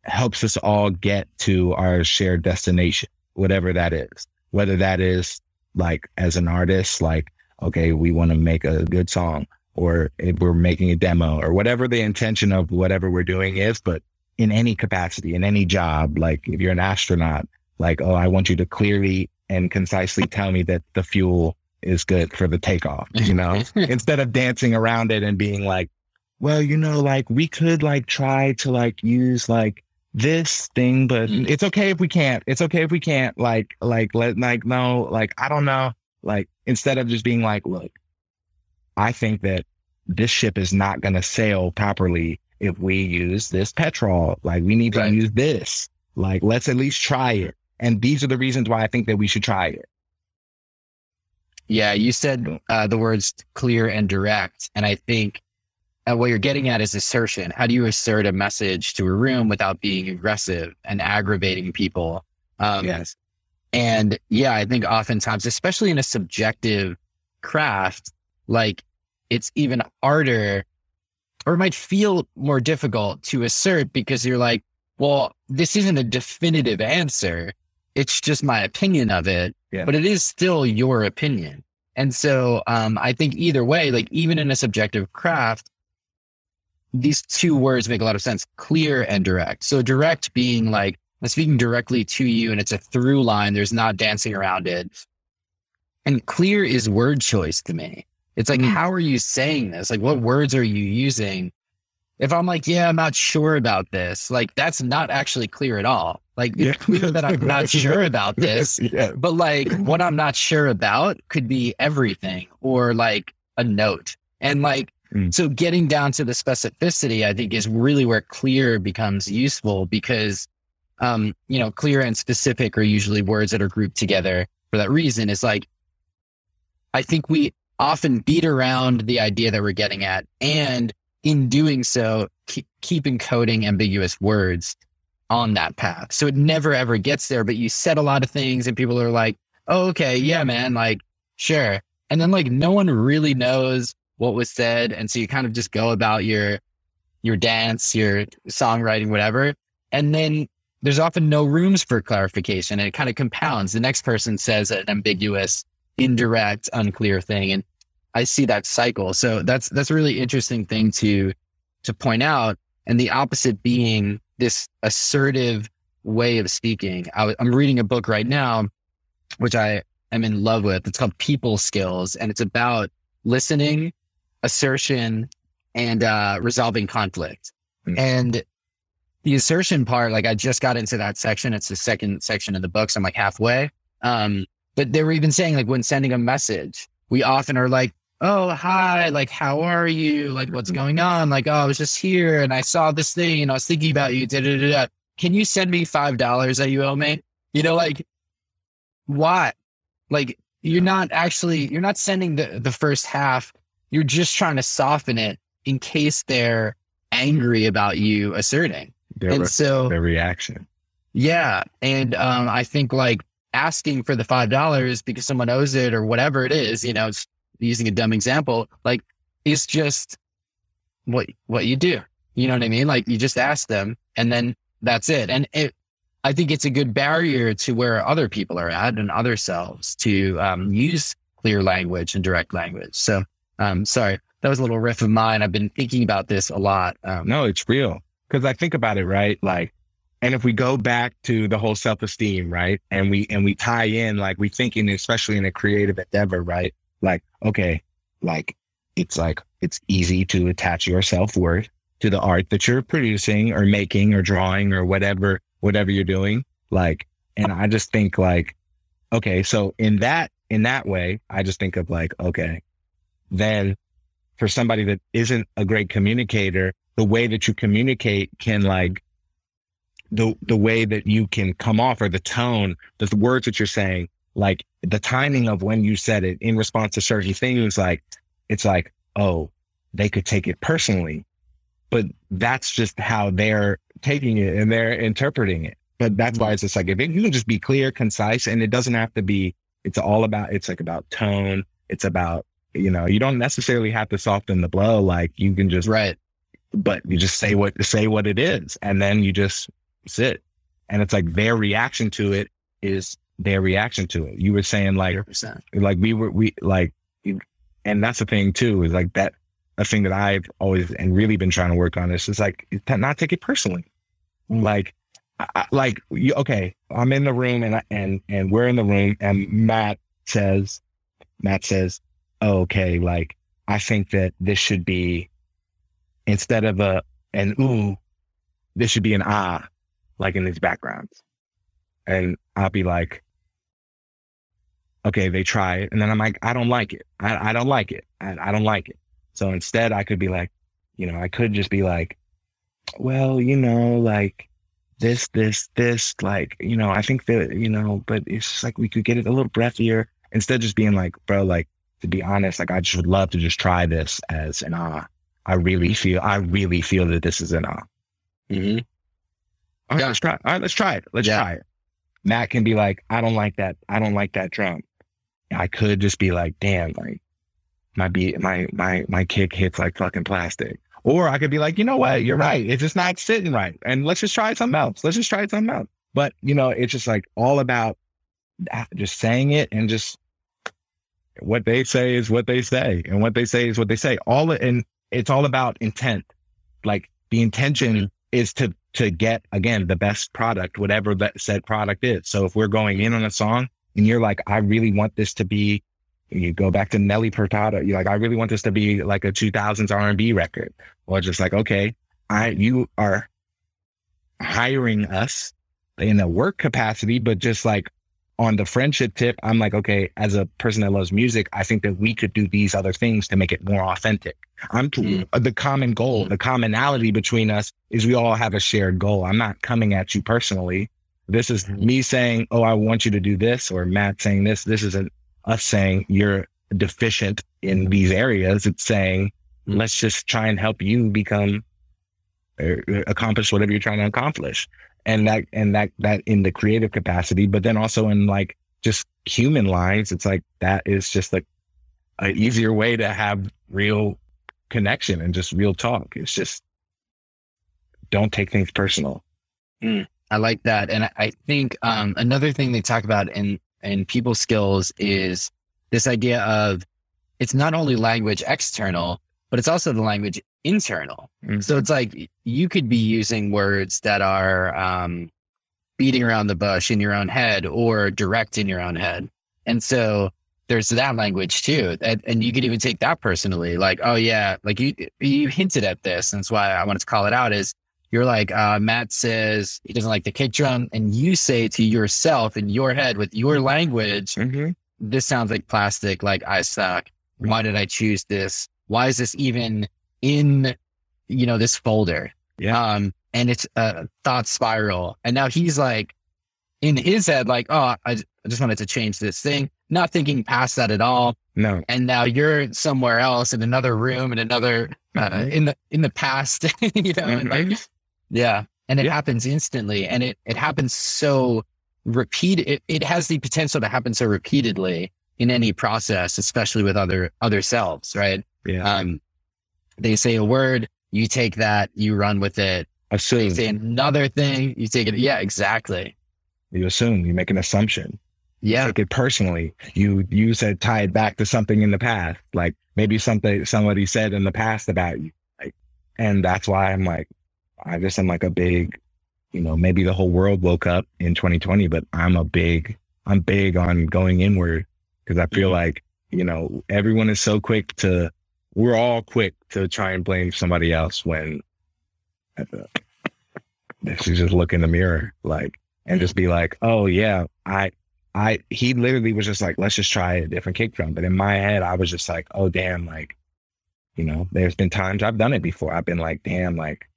helps us all get to our shared destination whatever that is. Whether that is like as an artist like okay we want to make a good song or if we're making a demo or whatever the intention of whatever we're doing is but in any capacity in any job like if you're an astronaut like oh i want you to clearly and concisely tell me that the fuel is good for the takeoff, you know, instead of dancing around it and being like, well, you know, like we could like try to like use like this thing, but Mm. it's okay if we can't. It's okay if we can't. Like, like, let, like, no, like, I don't know. Like, instead of just being like, look, I think that this ship is not going to sail properly if we use this petrol. Like, we need to use this. Like, let's at least try it. And these are the reasons why I think that we should try it. Yeah, you said uh, the words clear and direct. And I think uh, what you're getting at is assertion. How do you assert a message to a room without being aggressive and aggravating people? Um, yes. And yeah, I think oftentimes, especially in a subjective craft, like it's even harder or it might feel more difficult to assert because you're like, well, this isn't a definitive answer. It's just my opinion of it, Yeah. but it is still your opinion. And so um, I think either way, like even in a subjective craft, these two words make a lot of sense clear and direct. So direct being like, I'm speaking directly to you and it's a through line. There's not dancing around it. And clear is word choice to me. It's like, Mm. how are you saying this? Like, what words are you using? If I'm like, yeah, I'm not sure about this, like, that's not actually clear at all. Like, Yeah. it's clear that I'm not sure about this, yeah. but like, what I'm not sure about could be everything or like a note. And like, Mm. so getting down to the specificity, I think is really where clear becomes useful because, um, you know, clear and specific are usually words that are grouped together for that reason. It's like, I think we often beat around the idea that we're getting at. And in doing so, keep, keep encoding ambiguous words on that path. So it never ever gets there, but you said a lot of things and people are like, oh, okay, yeah, man, like, sure. And then like no one really knows what was said. And so you kind of just go about your, your dance, your songwriting, whatever. And then there's often no rooms for clarification and it kind of compounds. The next person says an ambiguous, indirect, unclear thing. And I see that cycle. So that's, that's a really interesting thing to, to point out. And the opposite being this assertive way of speaking. I, w- I'm reading a book right now, which I am in love with. It's called People Skills, and it's about listening, assertion, and uh, resolving conflict. Mm. And the assertion part, like I just got into that section. It's the second section of the book, so I'm like halfway. Um, but they were even saying like when sending a message, we often are like, "Oh, hi, like how are you? Like what's going on? Like oh, I was just here and I saw this thing and I was thinking about you. Da, da, da, da. Can you send me five dollars that you owe me? You know, like why? Like you're not actually you're not sending the the first half. You're just trying to soften it in case they're angry about you asserting. Their, and re- so their reaction. yeah. And um, I think like asking for the $5 because someone owes it or whatever it is, you know, it's using a dumb example, like it's just what, what you do. You know what I mean? Like you just ask them and then that's it. And it, I think it's a good barrier to where other people are at and other selves to um, use clear language and direct language. So, um, sorry, that was a little riff of mine. I've been thinking about this a lot. Um, No, it's real. Cause I think about it, right? Like, and if we go back to the whole self-esteem, right? And we, and we tie in, like we thinking, especially in a creative endeavor, right? Like, okay, like it's like, it's easy to attach your self-worth to the art that you're producing or making or drawing or whatever, whatever you're doing. Like, and I just think like, okay, so in that, in that way, I just think of like, okay, then for somebody that isn't a great communicator, the way that you communicate can like the the way that you can come off or the tone, the words that you're saying, like the timing of when you said it in response to certain things, like it's like, oh, they could take it personally. But that's just how they're taking it and they're interpreting it. But that's why mm-hmm. it's just like if it, you can just be clear, concise, and it doesn't have to be. It's all about. It's like about tone. It's about you know. You don't necessarily have to soften the blow. Like you can just right. but you just say what say what it is and then you just sit and it's like their reaction to it is their reaction to it you were saying like 100%. like we were we like and that's the thing too is like that a thing that i've always and really been trying to work on is is like not take it personally Mm. like I, like, you, okay, I'm in the room and, I- and, and we're in the room and Matt says, Matt says, oh, okay, like, I think that this should be instead of a, an ooh, this should be an ah, like in these backgrounds. And I'll be like, okay, they try it. And then I'm like, I don't like it. I, I don't like it. I, I don't like it. So instead I could be like, you know, I could just be like, well, you know, like this, this, this, like, you know, I think that, you know, but it's just like we could get it a little breathier instead of just being like, bro, like, to be honest, like I just would love to just try this as an ah. I really feel, I really feel that this is an ah. Mm-hmm. All right, Yeah. let's try. All right, let's try it. Let's Yeah. try it. Matt can be like, I don't like that. I don't like that drum. I could just be like, damn, like my beat, my my my kick hits like fucking plastic. Or I could be like, you know what, you're right. It's just not sitting right, and let's just try something else. Let's just try something else. But you know, it's just like all about just saying it and just what they say is what they say, and what they say is what they say. All and it's all about intent. Like the intention mm-hmm. is to to get again the best product, whatever that said product is. So if we're going in on a song and you're like, I really want this to be, you go back to Nelly Furtado, you're like, I really want this to be like a 2000s R&B record, or just like, okay, I you are hiring us in a work capacity, but just like on the friendship tip, I'm like, okay, as a person that loves music, I think that we could do these other things to make it more authentic. I'm Mm. the common goal, the commonality between us is we all have a shared goal. I'm not coming at you personally. This is me saying, oh, I want you to do this, or Matt saying this. This isn't us saying you're deficient in these areas. It's saying, Mm. let's just try and help you become, uh, accomplish whatever you're trying to accomplish and that and that that in the creative capacity but then also in like just human lines it's like that is just like an easier way to have real connection and just real talk it's just don't take things personal I like that. And I- think um, another thing they talk about in, in people skills is this idea of it's not only language external, but it's also the language internal. So it's like you could be using words that are um, beating around the bush in your own head or direct in your own head. And so there's that language too. And, and you could even take that personally. Like, oh yeah, like you you hinted at this. And that's why I wanted to call it out is you're like, uh, Matt says he doesn't like the kick drum, and you say to yourself in your head with your language, Mhm. this sounds like plastic, like I suck. Why did I choose this? Why is this even in, you know, this folder? Yeah. Um, and it's a thought spiral. And now he's like in his head, like, oh, I just wanted to change this thing, not thinking past that at all. no And now you're somewhere else in another room in another, uh, Mhm. in the, in the past, you know, and like. Yeah. And it Yeah. happens instantly and it, it happens so repeat. It, it has the potential to happen so repeatedly in any process, especially with other, other selves, right? yeah Um, they say a word, you take that, you run with it. They say another thing, you take it. Yeah, exactly. you assume you make an assumption Yeah. take it personally. You you said tie it back to something in the past, like maybe something somebody said in the past about you, like, and that's why I'm like, I just am like a big, you know, maybe the whole world woke up in 2020, but I'm a big, I'm big on going inward because I feel Mhm. like you know everyone is so quick to, we're all quick to try and blame somebody else when, they should just look in the mirror, like, and just be like, oh yeah, I I he literally was just like, let's just try a different kick drum. But in my head, I was just like, oh damn, like, you know, there's been times I've done it before. I've been like, damn, like,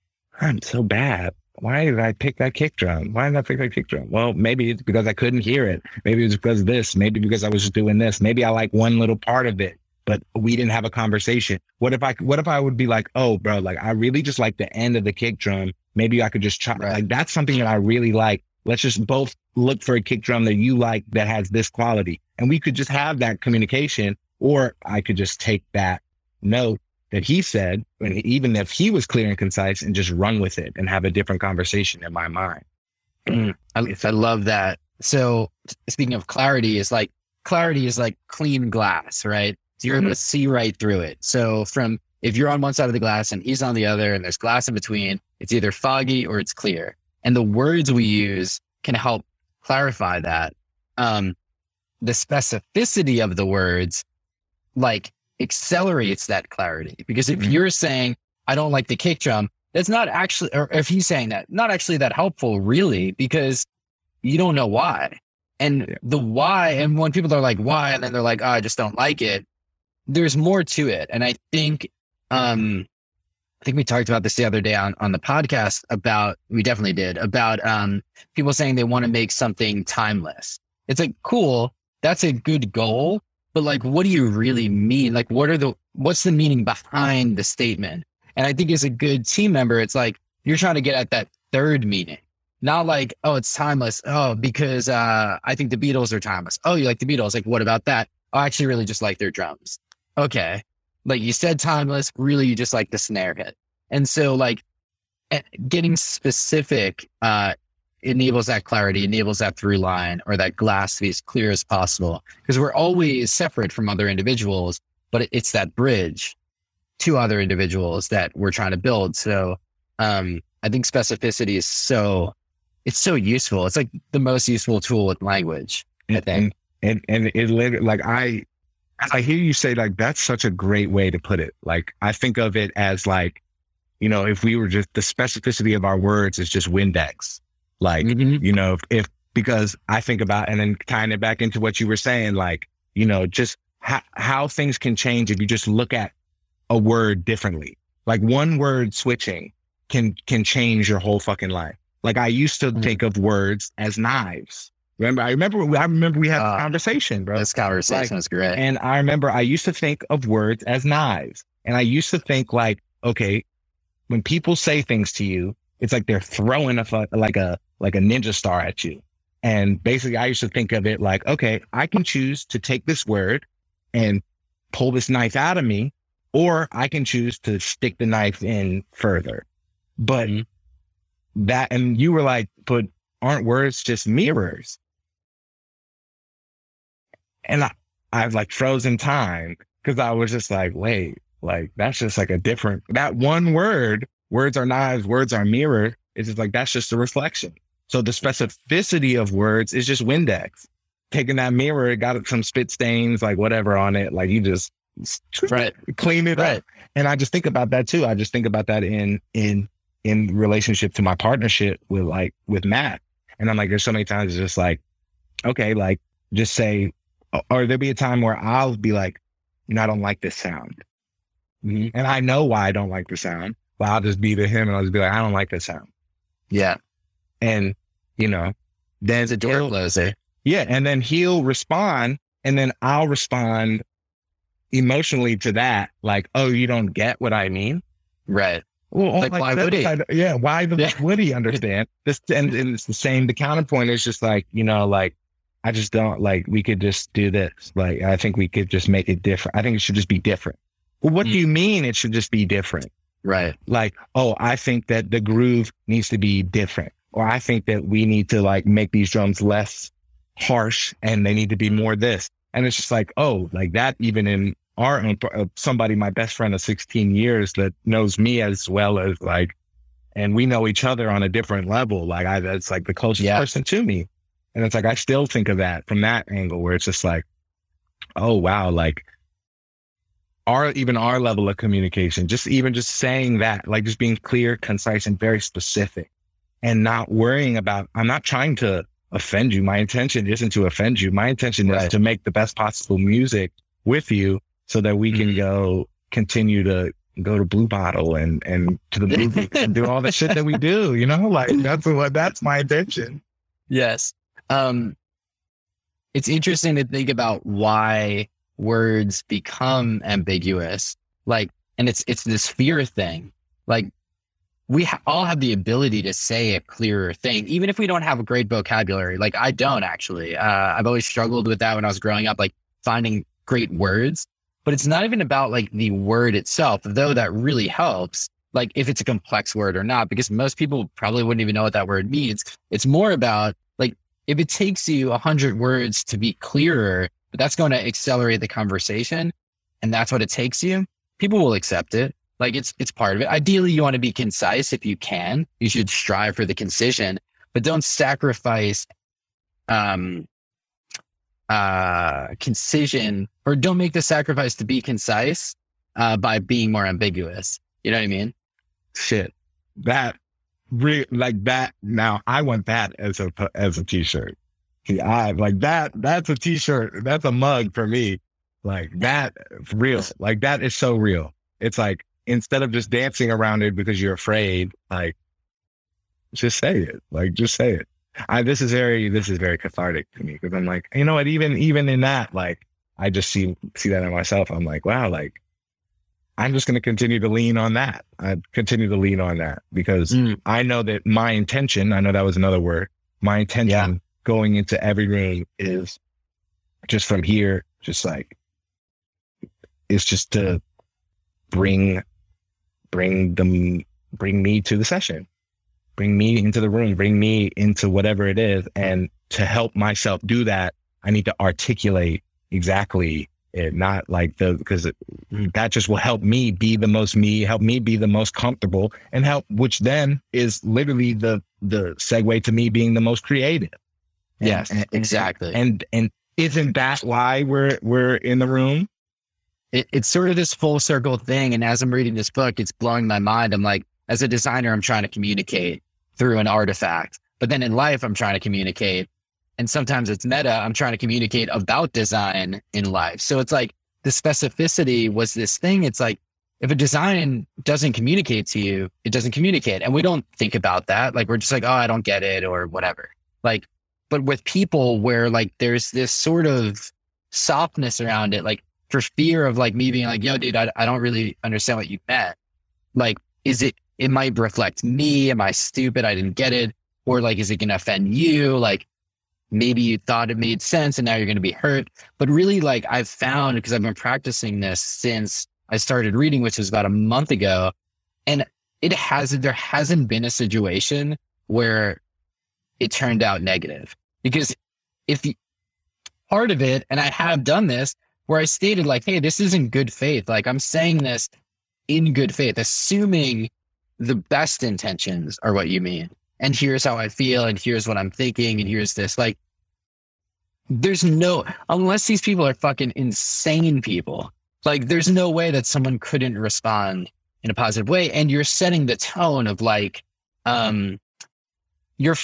I'm so bad. Why did I pick that kick drum? Why did I pick that kick drum? Well, maybe it's because I couldn't hear it. Maybe it's because of this. Maybe because I was just doing this. Maybe I like one little part of it, but we didn't have a conversation. What if I what if I would be like, oh bro, like I really just like the end of the kick drum. Maybe I could just try Right. like that's something that I really like. Let's just both look for a kick drum that you like that has this quality. And we could just have that communication, or I could just take that note that he said, and even if he was clear and concise, and just run with it and have a different conversation in my mind. I, I love that. So speaking of clarity is like clarity is like clean glass, right? So you're able to see right through it. So from if you're on one side of the glass and he's on the other and there's glass in between, it's either foggy or it's clear. And the words we use can help clarify that. Um, the specificity of the words like accelerates that clarity because if Mhm. you're saying, I don't like the kick drum, that's not actually, or if he's saying that, not actually that helpful really, because you don't know why. And the why, and when people are like, why, and then they're like, oh, I just don't like it, there's more to it. And I think, um, I think we talked about this the other day on, on the podcast about, we definitely did, about um, people saying they want to make something timeless. It's like, cool, that's a good goal, but like, what do you really mean? Like, what are the, what's the meaning behind the statement? And I think as a good team member, it's like, you're trying to get at that third meaning, not like, oh, it's timeless. Oh, because uh, I think the Beatles are timeless. Oh, you like the Beatles. Like, what about that? Oh, I actually really just like their drums. Okay. Like you said, timeless, really, you just like the snare hit. And so, like, eh, getting specific uh, enables that clarity, enables that through line or that glass to be as clear as possible because we're always separate from other individuals, but it's that bridge to other individuals that we're trying to build. So, um, I think specificity is so, it's so useful. It's like the most useful tool with language. I think. and and it lit- like I I hear you say like that's such a great way to put it. Like I think of it as like, you know, if we were just the specificity of our words is just Windex. Like, Mhm. you know, if, if because I think about and then tying it back into what you were saying, like, you know, just how how things can change if you just look at a word differently. Like one word switching can can change your whole fucking life. Like I used to Mhm. think of words as knives. Remember, I remember, I remember we had a Ah. conversation, bro. This conversation was great. And I remember I used to think of words as knives. And I used to think like, okay, when people say things to you, it's like they're throwing a like a like a ninja star at you. And basically I used to think of it like, okay, I can choose to take this word and pull this knife out of me, or I can choose to stick the knife in further. But Mhm. that and you were like, but aren't words just mirrors? And I, I've like frozen time because I was just like, wait, like that's just like a different that one word, words are knives, words are mirror. It's just like that's just a reflection. So the specificity of words is just Windex. Taking that mirror, it got some spit stains, like whatever on it. Like you just right. clean it Right. up. And I just think about that too. I just think about that in in in relationship to my partnership with like with Matt. And I'm like, there's so many times it's just like, okay, like just say, or there'll be a time where I'll be like, you know, I don't like this sound. Mhm. And I know why I don't like the sound, but I'll just be to him and I'll just be like, I don't like this sound. Yeah. And, you know, then It's a door closer. yeah. And then he'll respond and then I'll respond emotionally to that. Like, oh, you don't get what I mean? Right. Well, Like, why would he? of- yeah, why the Yeah. would he understand this? And, and it's the same. The counterpoint is just like you know, like I just don't like. We could just do this. Like I think we could just make it different. I think it should just be different. Well, what do Mm. you mean it should just be different? Right. Like, oh, I think that the groove needs to be different, or I think that we need to like make these drums less harsh and they need to be more this. And it's just like, oh, like that. Even in our own, uh, somebody, my best friend of 16 years that knows me as well as like, and we know each other on a different level. Like I, that's like the closest Yeah. person to me. And it's like, I still think of that from that angle where it's just like, oh, wow. Like our, even our level of communication, just even just saying that, like just being clear, concise and very specific and not worrying about, I'm not trying to offend you. My intention isn't to offend you. My intention is to make the best possible music with you so that we can Mhm. go continue to go to Blue Bottle and and to the movies and do all the shit that we do. You know, like that's what that's my intention. Yes. Um, it's interesting to think about why words become ambiguous. Like, and it's it's this fear thing. Like, we ha- all have the ability to say a clearer thing, even if we don't have a great vocabulary. Like, I don't actually. Uh, I've always struggled with that when I was growing up, like finding great words. But it's not even about like the word itself, though that really helps. Like, if it's a complex word or not, because most people probably wouldn't even know what that word means. It's more about like if it takes you a hundred words to be clearer, but that's going to accelerate the conversation, and that's what it takes you. People will accept it. Like it's it's part of it. Ideally, you want to be concise if you can. You should strive for the concision, but don't sacrifice um uh concision or don't make the sacrifice to be concise uh by being more ambiguous. You know what I mean? Shit. That re- like that now I want that as a as a t-shirt. See, I like that that's a t-shirt. That's a mug for me. Like that real. Like that is so real. It's like instead of just dancing around it because you're afraid, like just say it. Like just say it. I this is very this is very cathartic to me because I'm like, you know what, even even in that, like I just see see that in myself. I'm like, wow, like I'm just gonna continue to lean on that. I continue to lean on that because mm. I know that my intention, I know that was another word, my intention yeah. Going into every room is just from here, just like it's just to bring bring them bring me to the session. Bring me into the room. Bring me into whatever it is. And to help myself do that i need to articulate exactly it not like the because that just will help me be the most me help me be the most comfortable and help which then is literally the the segue to me being the most creative yes and, exactly and and isn't that why we're we're in the room it, it's sort of this full circle thing. And as I'm reading this book, it's blowing my mind. I'm like, as a designer, I'm trying to communicate through an artifact. But then in life, I'm trying to communicate. And sometimes it's meta. I'm trying to communicate about design in life. So it's like the specificity was this thing. It's like, if a design doesn't communicate to you, it doesn't communicate. And we don't think about that. Like we're just like, oh, I don't get it or whatever. Like, but with people where like there's this sort of softness around it, like for fear of like me being like, yo, dude, I, I don't really understand what you meant. Like, is it, it might reflect me. Am I stupid? I didn't get it. Or like, is it going to offend you? Like, maybe you thought it made sense and now you're going to be hurt. But really, like, I've found because I've been practicing this since I started reading, which was about a month ago. And it hasn't, there hasn't been a situation where it turned out negative because if you, part of it, and I have done this, where I stated like, hey, this isn't good faith. Like I'm saying this in good faith, assuming the best intentions are what you mean. And here's how I feel, and here's what I'm thinking, and here's this. Like, there's no, unless these people are fucking insane people, like, there's no way that someone couldn't respond in a positive way. And you're setting the tone of like, um, you're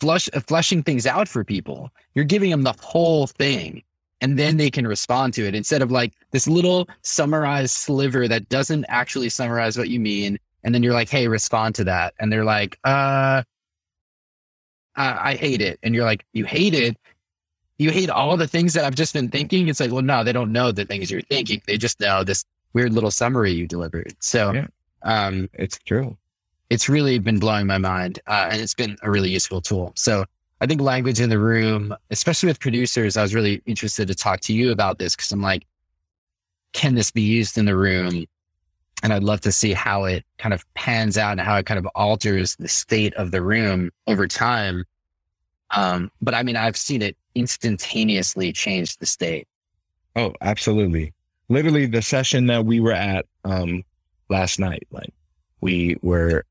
flush, fleshing things out for people. You're giving them the whole thing and then they can respond to it instead of like this little summarized sliver that doesn't actually summarize what you mean. And then you're like, hey, respond to that. And they're like, uh, I, I hate it. And you're like, you hate it. You hate all the things that I've just been thinking. It's like, well, no, they don't know the things you're thinking. They just know this weird little summary you delivered. So, yeah. um, it's true. It's really been blowing my mind. Uh, and it's been a really useful tool. So I think language in the room, especially with producers, I was really interested to talk to you about this because I'm like, can this be used in the room? And I'd love to see how it kind of pans out and how it kind of alters the state of the room over time. Um, but I mean, I've seen it instantaneously change the state. Oh, absolutely. Literally the session that we were at um, last night, like we were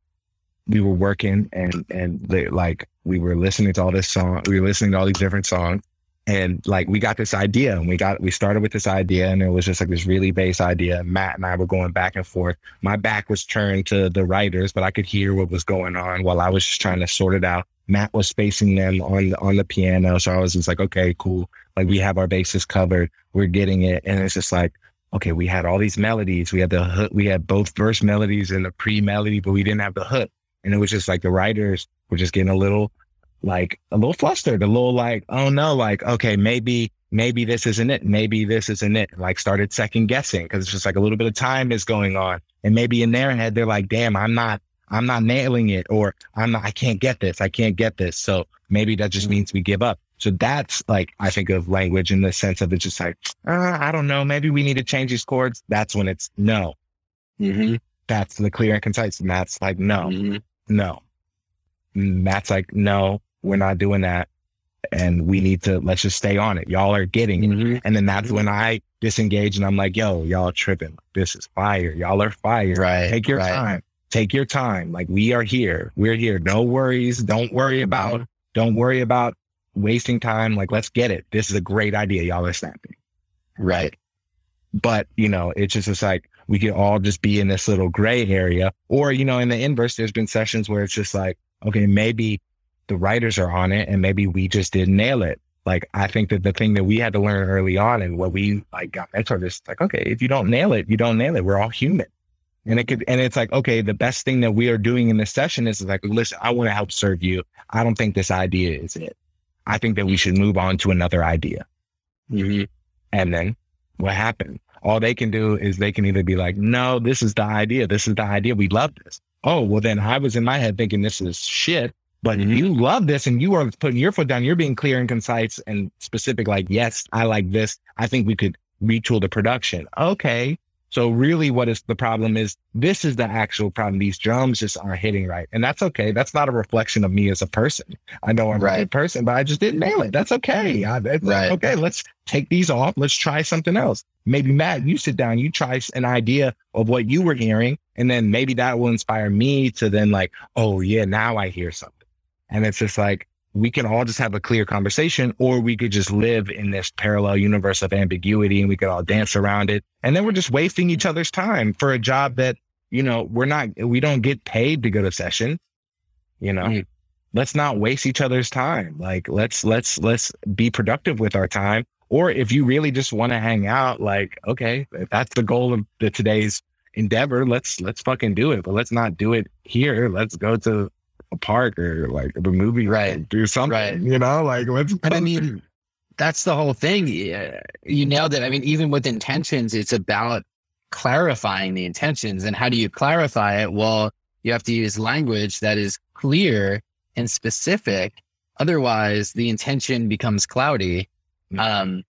we were working and and they, like we were listening to all this song we were listening to all these different songs. And like we got this idea and we got we started with this idea and it was just like this really base idea. Matt and i were going back and forth. My back was turned to the writers but i could hear what was going on while i was just trying to sort it out. Matt was facing them on the on the piano. So i was just like okay cool. Like we have our bases covered. We're getting it. And it's just like okay we had all these melodies. We had the hook we had both verse melodies and the pre melody but we didn't have the hook and it was just like the writers were just getting a little like a little flustered, a little like, oh no, like, okay, maybe, maybe this isn't it. Maybe this isn't it. Like started second guessing because it's just like a little bit of time is going on. And maybe in their head, they're like, damn, I'm not, I'm not nailing it or I'm not, I can't get this. I can't get this. So maybe that just means we give up. So that's like, I think of language in the sense of it's just like, uh, I don't know. Maybe we need to change these chords. That's when it's no. Mm-hmm. That's the clear and concise. And that's like, no. Mm-hmm no. Matt's like, no, we're not doing that. and we need to let's just stay on it. Y'all are getting it. Mhm. And then that's when I disengage and I'm like, yo, y'all tripping. This is fire. Y'all are fire. Right. Take your right. time. Take your time. Like we are here. We're here. No worries. Don't worry about, don't worry about wasting time. Like let's get it. This is a great idea. Y'all are snapping. Right. But, you know, it's just, it's like we could all just be in this little gray area. Or, you know, in the inverse, there's been sessions where it's just like, okay, maybe the writers are on it and maybe we just didn't nail it. Like, I think that the thing that we had to learn early on and what we like got mentored is like, okay, if you don't nail it, you don't nail it. We're all human. And it could, and it's like, okay, the best thing that we are doing in this session is like, listen, I want to help serve you. I don't think this idea is it. I think that we should move on to another idea. Mhm. And then what happened? All they can do is they can either be like, no, this is the idea. This is the idea. We love this. Oh, well, then I was in my head thinking this is shit, but Mhm. you love this and you are putting your foot down. You're being clear and concise and specific. Like, yes, I like this. I think we could retool the production. Okay. So really what is the problem is this is the actual problem. These drums just aren't hitting right. And that's okay. That's not a reflection of me as a person. I know I'm a Right. good person, but I just didn't nail it. That's okay. Mm. I, it's like, Right. okay, let's take these off. Let's try something else. Maybe Matt, you sit down, you try an idea of what you were hearing, and then maybe that will inspire me to then like, oh yeah, now I hear something. And it's just like we can all just have a clear conversation, or we could just live in this parallel universe of ambiguity and we could all dance around it. And then we're just wasting each other's time for a job that, you know, we're not we don't get paid to go to session. You know, Mhm. let's not waste each other's time. Like let's let's let's be productive with our time. Or if you really just want to hang out, like, okay, if that's the goal of the today's endeavor, let's let's fucking do it. But let's not do it here. Let's go to a park or like a movie, Right. Do something, Right. you know, like let's. I mean, that's the whole thing. Uh, you nailed it. I mean, even with intentions, it's about clarifying the intentions. And how do you clarify it? Well, you have to use language that is clear and specific. Otherwise, the intention becomes cloudy. Mm. Um,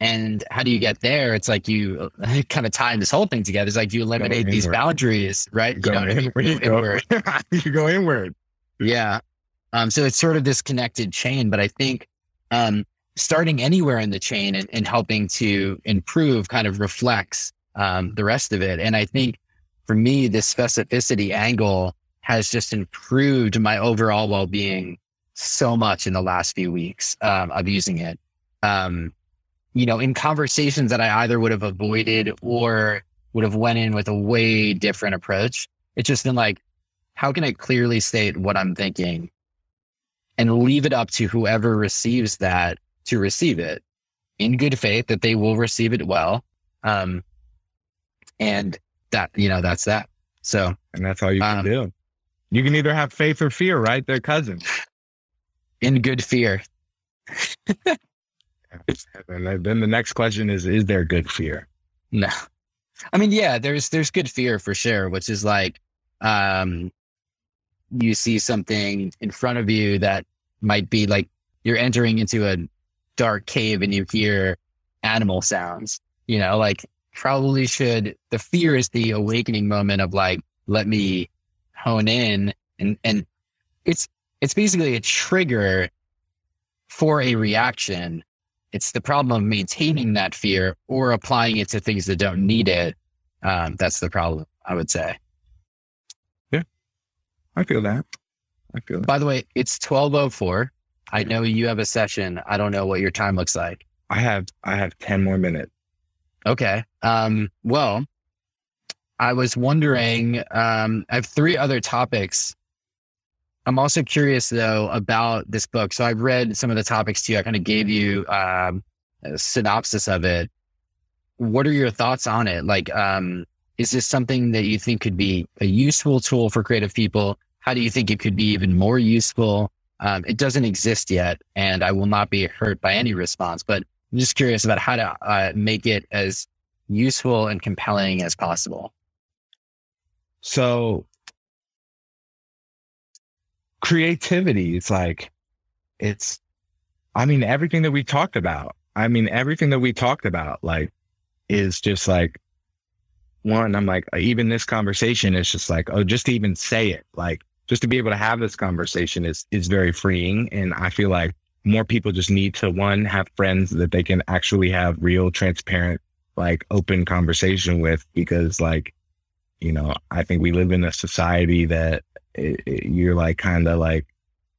and how do you get there? It's like you uh, kind of tie this whole thing together. It's like you eliminate these boundaries, right? You know, inward. You go, inward. you go inward. Yeah. Um, so it's sort of this connected chain, but I think um, starting anywhere in the chain and, and helping to improve kind of reflects um, the rest of it. And I think for me, this specificity angle has just improved my overall well being so much in the last few weeks um, of using it. Um, you know, in conversations that I either would have avoided or would have went in with a way different approach, it's just been like, how can I clearly state what I'm thinking and leave it up to whoever receives that to receive it in good faith that they will receive it well. Um, and that, you know, that's that. So And that's all you can Um, do. You can either have faith or fear, right? They're cousins. in good fear. And then the next question is, is there good fear? No. I mean, yeah, there's there's good fear for sure, which is like um you see something in front of you that might be like you're entering into a dark cave and you hear animal sounds. You know, like probably should the fear is the awakening moment of like, let me hone in and and it's it's basically a trigger for a reaction it's the problem of maintaining that fear or applying it to things that don't need it. Um, that's the problem, I would say. I feel that. I feel that. By the way, it's 1204. I know you have a session. I don't know what your time looks like. I have, I have 10 more minutes. Okay. Um, well, I was wondering, um, I have three other topics. I'm also curious though about this book. So I've read some of the topics to you. I kind of gave you um, a synopsis of it. What are your thoughts on it? Like, um, is this something that you think could be a useful tool for creative people? How do you think it could be even more useful? Um, it doesn't exist yet, and I will not be hurt by any response. But I'm just curious about how to uh, make it as useful and compelling as possible. So creativity, it's like, it's, I mean, everything that we talked about, I mean, everything that we talked about, like, is just like, one, I'm like, even this conversation is just like, oh, just even say it, like, just to be able to have this conversation is, is very freeing. And I feel like more people just need to one have friends that they can actually have real, transparent, like open conversation with because like, you know, I think we live in a society that it, it, you're like kind of like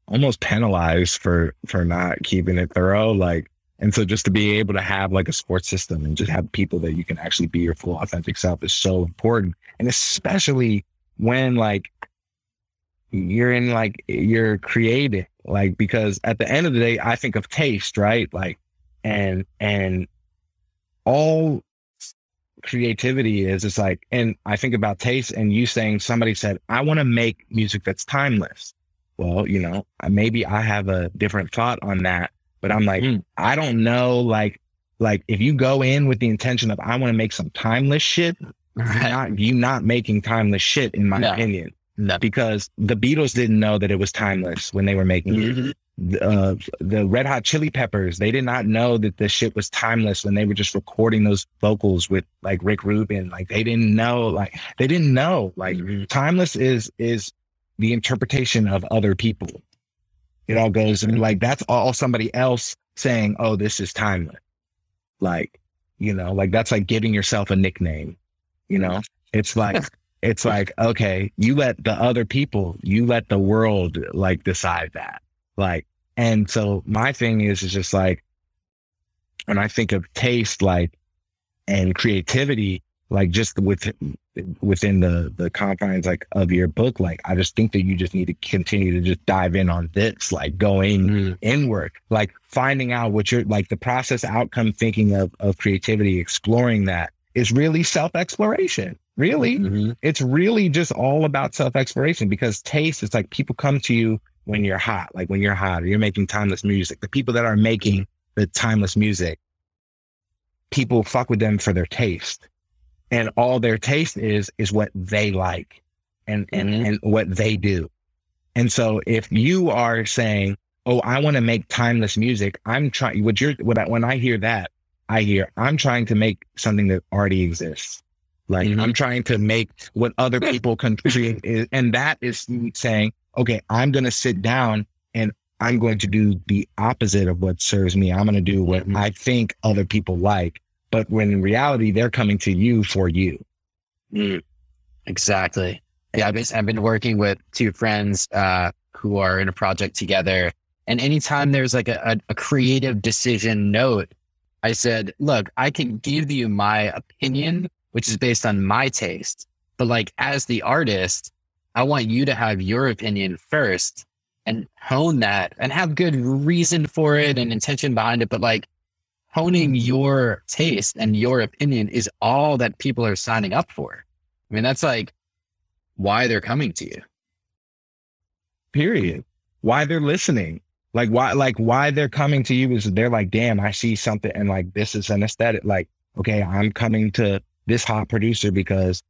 almost penalized for for not keeping it thorough like and so just to be able to have like a support system and just have people that you can actually be your full authentic self is so important and especially when like you're in like you're creating like because at the end of the day i think of taste right like and and all creativity is it's like and i think about taste and you saying somebody said i want to make music that's timeless well you know maybe i have a different thought on that but i'm like mm. i don't know like like if you go in with the intention of i want to make some timeless shit right. not you not making timeless shit in my no. opinion no. because the Beatles didn't know that it was timeless when they were making mm-hmm. it. Uh, the Red Hot Chili Peppers, they did not know that the shit was timeless when they were just recording those vocals with like Rick Rubin. Like they didn't know, like they didn't know. Like mm-hmm. timeless is is the interpretation of other people. It all goes and like that's all somebody else saying, "Oh, this is timeless." Like, you know, like that's like giving yourself a nickname. You know, it's like it's like, okay, you let the other people, you let the world like decide that. Like, and so my thing is, is just like, when I think of taste, like, and creativity, like just with within the the confines like of your book, like I just think that you just need to continue to just dive in on this, like going mm. inward, like finding out what you're like the process outcome thinking of of creativity, exploring that is really self exploration. Really, mm-hmm. it's really just all about self exploration because taste is like people come to you when you're hot, like when you're hot or you're making timeless music. The people that are making the timeless music, people fuck with them for their taste. And all their taste is, is what they like and, and, mm-hmm. and what they do. And so if you are saying, Oh, I want to make timeless music. I'm trying, what you're, what I, when I hear that, I hear I'm trying to make something that already exists. Like mm-hmm. I'm trying to make what other people can create. and that is saying, okay, I'm going to sit down and I'm going to do the opposite of what serves me. I'm going to do what mm-hmm. I think other people like. But when in reality, they're coming to you for you. Mm. Exactly. Yeah, I've been, I've been working with two friends uh, who are in a project together. And anytime there's like a, a, a creative decision note, I said, look, I can give you my opinion which is based on my taste. But like as the artist, I want you to have your opinion first and hone that and have good reason for it and intention behind it. But like honing mm-hmm. your taste and your opinion is all that people are signing up for. I mean, that's like why they're coming to you. Period. Why they're listening. Like why like why they're coming to you is they're like, damn, I see something and like this is an aesthetic. Like, okay, I'm coming to this hot producer because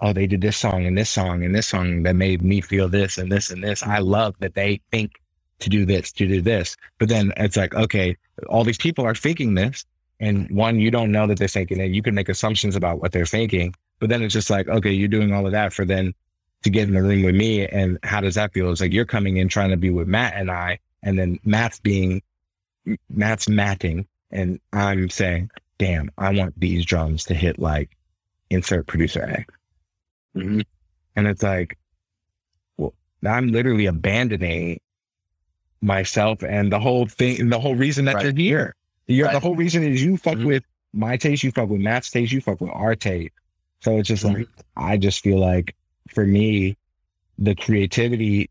oh they did this song and this song and this song that made me feel this and this and this. I love that they think to do this, to do this. But then it's like, okay, all these people are thinking this. And one, you don't know that they're thinking it. You can make assumptions about what they're thinking. But then it's just like, okay, you're doing all of that for then to get in the room with me. And how does that feel? It's like you're coming in trying to be with Matt and I, and then Matt's being, Matt's matting. And I'm saying, damn, I want these drums to hit like insert producer A. Mm-hmm. And it's like, well, I'm literally abandoning myself and the whole thing, and the whole reason that right. you're here. You're, right. The whole reason is you fuck mm-hmm. with my taste, you fuck with Matt's taste, you fuck with our taste. So it's just mm-hmm. like, I just feel like for me, the creativity,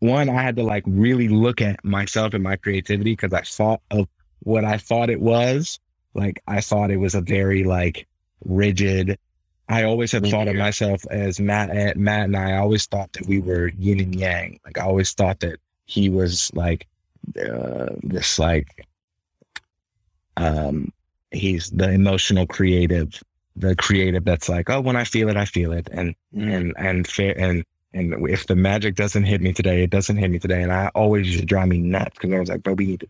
one, I had to like really look at myself and my creativity because I thought of what I thought it was. Like I thought it was a very like rigid. I always have thought of myself as Matt. And Matt and I always thought that we were yin and yang. Like I always thought that he was like uh, this, like um, he's the emotional creative, the creative that's like, oh, when I feel it, I feel it, and mm. and and fair and and if the magic doesn't hit me today, it doesn't hit me today. And I always used to drive me nuts because I was like, bro, we need to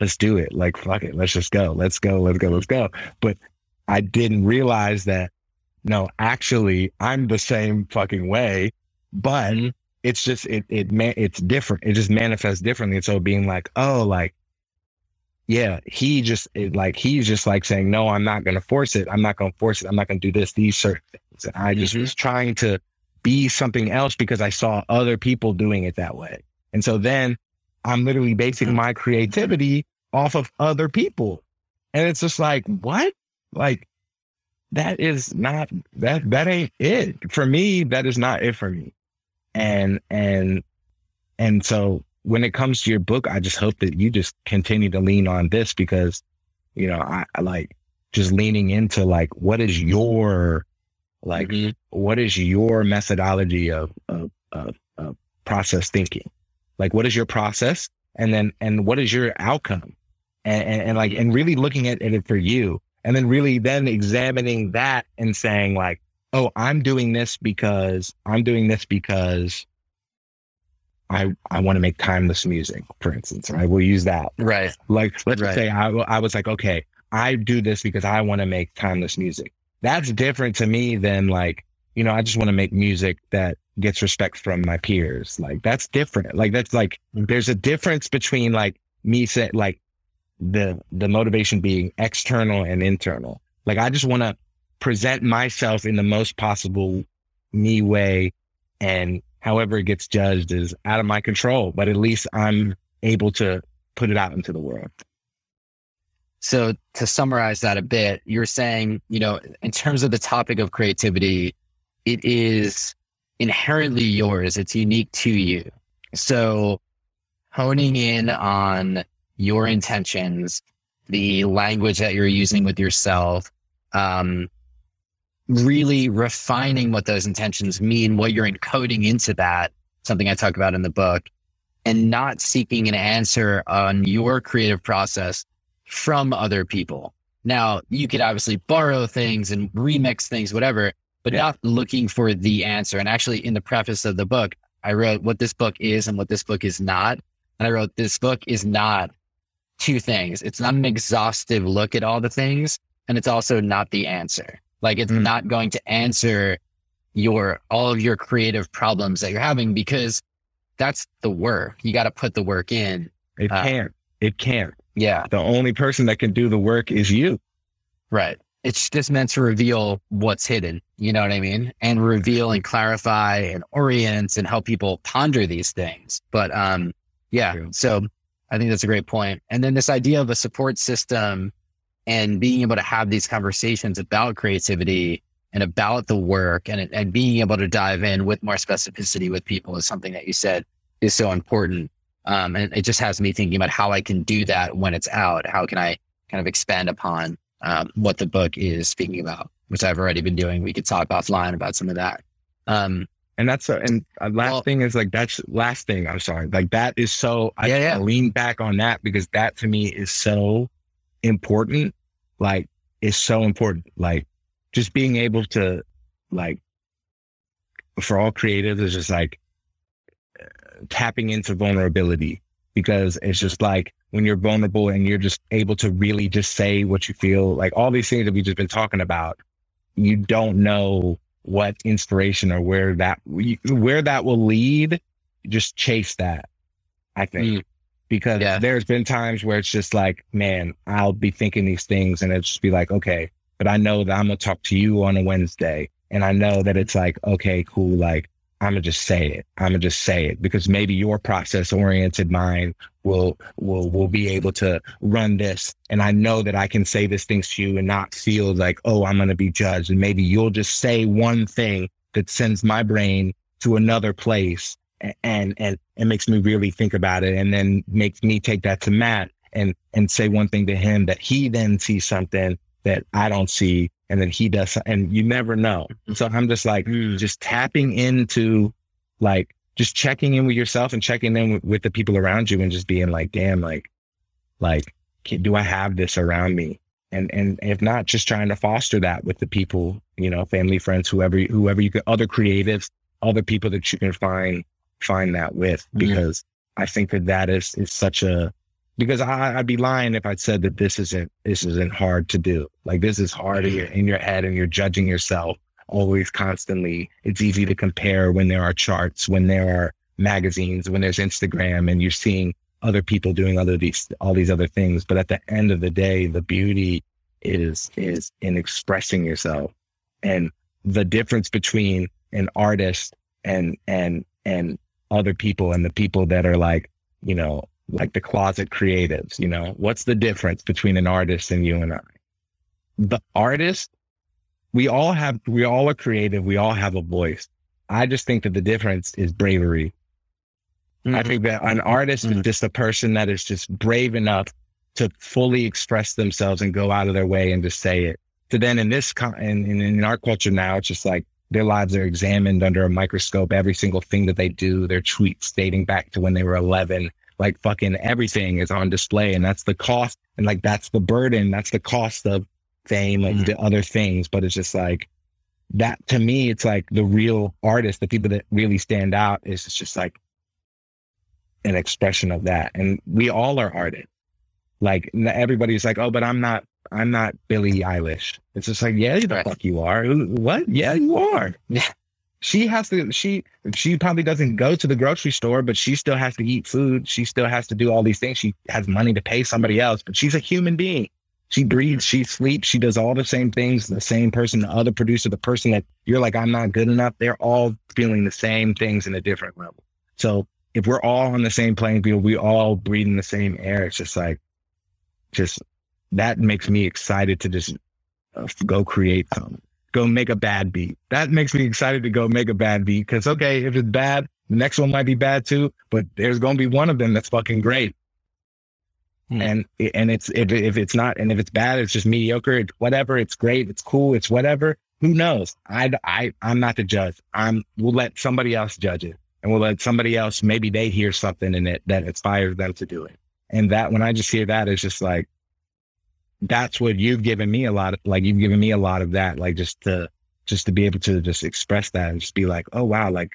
let's do it. Like, fuck it. Let's just go. Let's go. Let's go. Let's go. But I didn't realize that no, actually I'm the same fucking way, but mm-hmm. it's just it it man it's different. It just manifests differently. And so being like, oh, like, yeah, he just it, like he's just like saying, no, I'm not gonna force it. I'm not gonna force it. I'm not gonna do this. These certain things. And I just mm-hmm. was trying to be something else because I saw other people doing it that way. And so then I'm literally basing mm-hmm. my creativity off of other people. And it's just like, what? Like that is not that that ain't it. For me, that is not it for me. And and and so when it comes to your book, I just hope that you just continue to lean on this because, you know, I, I like just leaning into like what is your like mm-hmm. what is your methodology of, of of of process thinking? Like what is your process? And then and what is your outcome? And, and, and like and really looking at, at it for you and then really then examining that and saying like, oh, I'm doing this because I'm doing this because I I want to make timeless music, for instance. Right? We'll use that. Right. Like let's right. say I I was like, okay, I do this because I want to make timeless music. That's different to me than like, you know, I just want to make music that gets respect from my peers. Like that's different. Like that's like mm-hmm. there's a difference between like me saying like the the motivation being external and internal. Like I just want to present myself in the most possible me way and however it gets judged is out of my control, but at least I'm able to put it out into the world. So to summarize that a bit, you're saying, you know, in terms of the topic of creativity, it is inherently yours. It's unique to you. So honing in on your intentions, the language that you're using with yourself, um, really refining what those intentions mean, what you're encoding into that, something I talk about in the book, and not seeking an answer on your creative process from other people. Now, you could obviously borrow things and remix things, whatever, but yeah. not looking for the answer. And actually, in the preface of the book, I wrote what this book is and what this book is not. And I wrote, this book is not two things. It's not an exhaustive look at all the things, and it's also not the answer. Like it's mm. not going to answer your all of your creative problems that you're having because that's the work. You got to put the work in. It uh, can't. It can't. Yeah. The only person that can do the work is you. Right. It's just meant to reveal what's hidden. You know what I mean? And reveal and clarify and orient and help people ponder these things. But um, yeah. So I think that's a great point. And then this idea of a support system and being able to have these conversations about creativity and about the work and, and being able to dive in with more specificity with people is something that you said is so important. Um, and it just has me thinking about how I can do that when it's out. How can I kind of expand upon um, what the book is speaking about, which I've already been doing. We could talk offline about some of that. Um, and that's a, and a last well, thing is like that's last thing. I'm sorry, like that is so. I, yeah, yeah. lean back on that because that to me is so important. Like it's so important. Like just being able to like for all creatives is just like uh, tapping into vulnerability because it's just like when you're vulnerable and you're just able to really just say what you feel like all these things that we've just been talking about you don't know what inspiration or where that where that will lead just chase that i think mm. because yeah. there's been times where it's just like man i'll be thinking these things and it just be like okay but i know that i'm gonna talk to you on a wednesday and i know that it's like okay cool like I'm gonna just say it. I'm gonna just say it because maybe your process oriented mind will will will be able to run this. And I know that I can say this things to you and not feel like, oh, I'm gonna be judged. And maybe you'll just say one thing that sends my brain to another place and and and makes me really think about it and then makes me take that to Matt and and say one thing to him that he then sees something that I don't see and then he does, and you never know. Mm-hmm. So I'm just like, mm. just tapping into like, just checking in with yourself and checking in with, with the people around you and just being like, damn, like, like, do I have this around me? And, and if not, just trying to foster that with the people, you know, family, friends, whoever, whoever you can, other creatives, other people that you can find, find that with, mm-hmm. because. I think that that is, is such a, because I, would be lying if I said that this isn't this isn't hard to do. Like this is hard in your, mm-hmm. in your head, and you're judging yourself always constantly, it's easy to compare when there are charts, when there are magazines, when there's Instagram and you're seeing other people doing other these, all these other things. But at the end of the day, the beauty is, is in expressing yourself and the difference between an artist and, and, and other people and the people that are like, you know, like the closet creatives, you know, what's the difference between an artist and you and I? The artist, we all have, we all are creative. We all have a voice. I just think that the difference is bravery. Mm-hmm. I think that an artist mm-hmm. is just a person that is just brave enough to fully express themselves and go out of their way and just say it. So then in this, in, in, in our culture now, it's just like their lives are examined under a microscope. Every single thing that they do, their tweets dating back to when they were 11, like fucking everything is on display. And that's the cost. And like, that's the burden. That's the cost of fame and mm. the other things. But it's just like that to me, it's like the real artists, the people that really stand out is just like an expression of that. And we all are artists. Like everybody's like, oh, but I'm not I'm not Billie Eilish. It's just like, yeah, the right. fuck you are. What? Yeah, you are. Yeah. She has to, she, she probably doesn't go to the grocery store, but she still has to eat food. She still has to do all these things. She has money to pay somebody else, but she's a human being. She breathes, she sleeps, she does all the same things. The same person, the other producer, the person that you're like, I'm not good enough. They're all feeling the same things in a different level. So if we're all on the same playing field, we all breathing the same air. It's just like, just that makes me excited to just uh, go create something, go make a bad beat. That makes me excited to go make a bad beat. Cause okay, if it's bad, the next one might be bad too, but there's going to be one of them that's fucking great. Hmm. And, and it's, if, if it's not, and if it's bad, it's just mediocre. It's whatever. It's great. It's cool. It's whatever. Who knows? I, I, I'm not the judge. I'm, we'll let somebody else judge it and we'll let somebody else, maybe they hear something in it that inspires them to do it. And that, when I just hear that, it's just like, that's what you've given me a lot of, like you've given me a lot of that, like just to, just to be able to just express that and just be like, oh, wow, like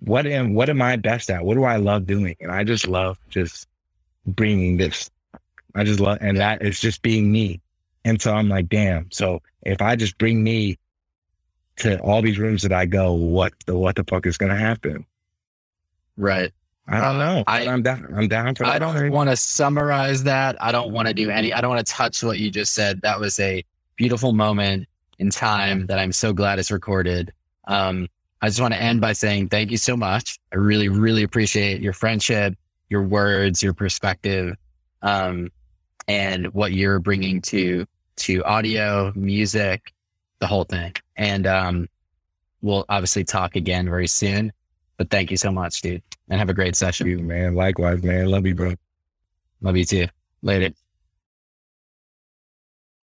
what am, what am I best at? What do I love doing? And I just love just bringing this. I just love, and that is just being me. And so I'm like, damn. So if I just bring me to all these rooms that I go, what the, what the fuck is to happen? Right. I don't know. I, am down. I'm down for. I don't want to summarize that. I don't want to do any. I don't want to touch what you just said. That was a beautiful moment in time that I'm so glad it's recorded. Um, I just want to end by saying thank you so much. I really, really appreciate your friendship, your words, your perspective, um, and what you're bringing to to audio, music, the whole thing. And um, we'll obviously talk again very soon. But thank you so much, dude. And have a great session. You, man. Likewise, man. Love you, bro. Love you too. Later.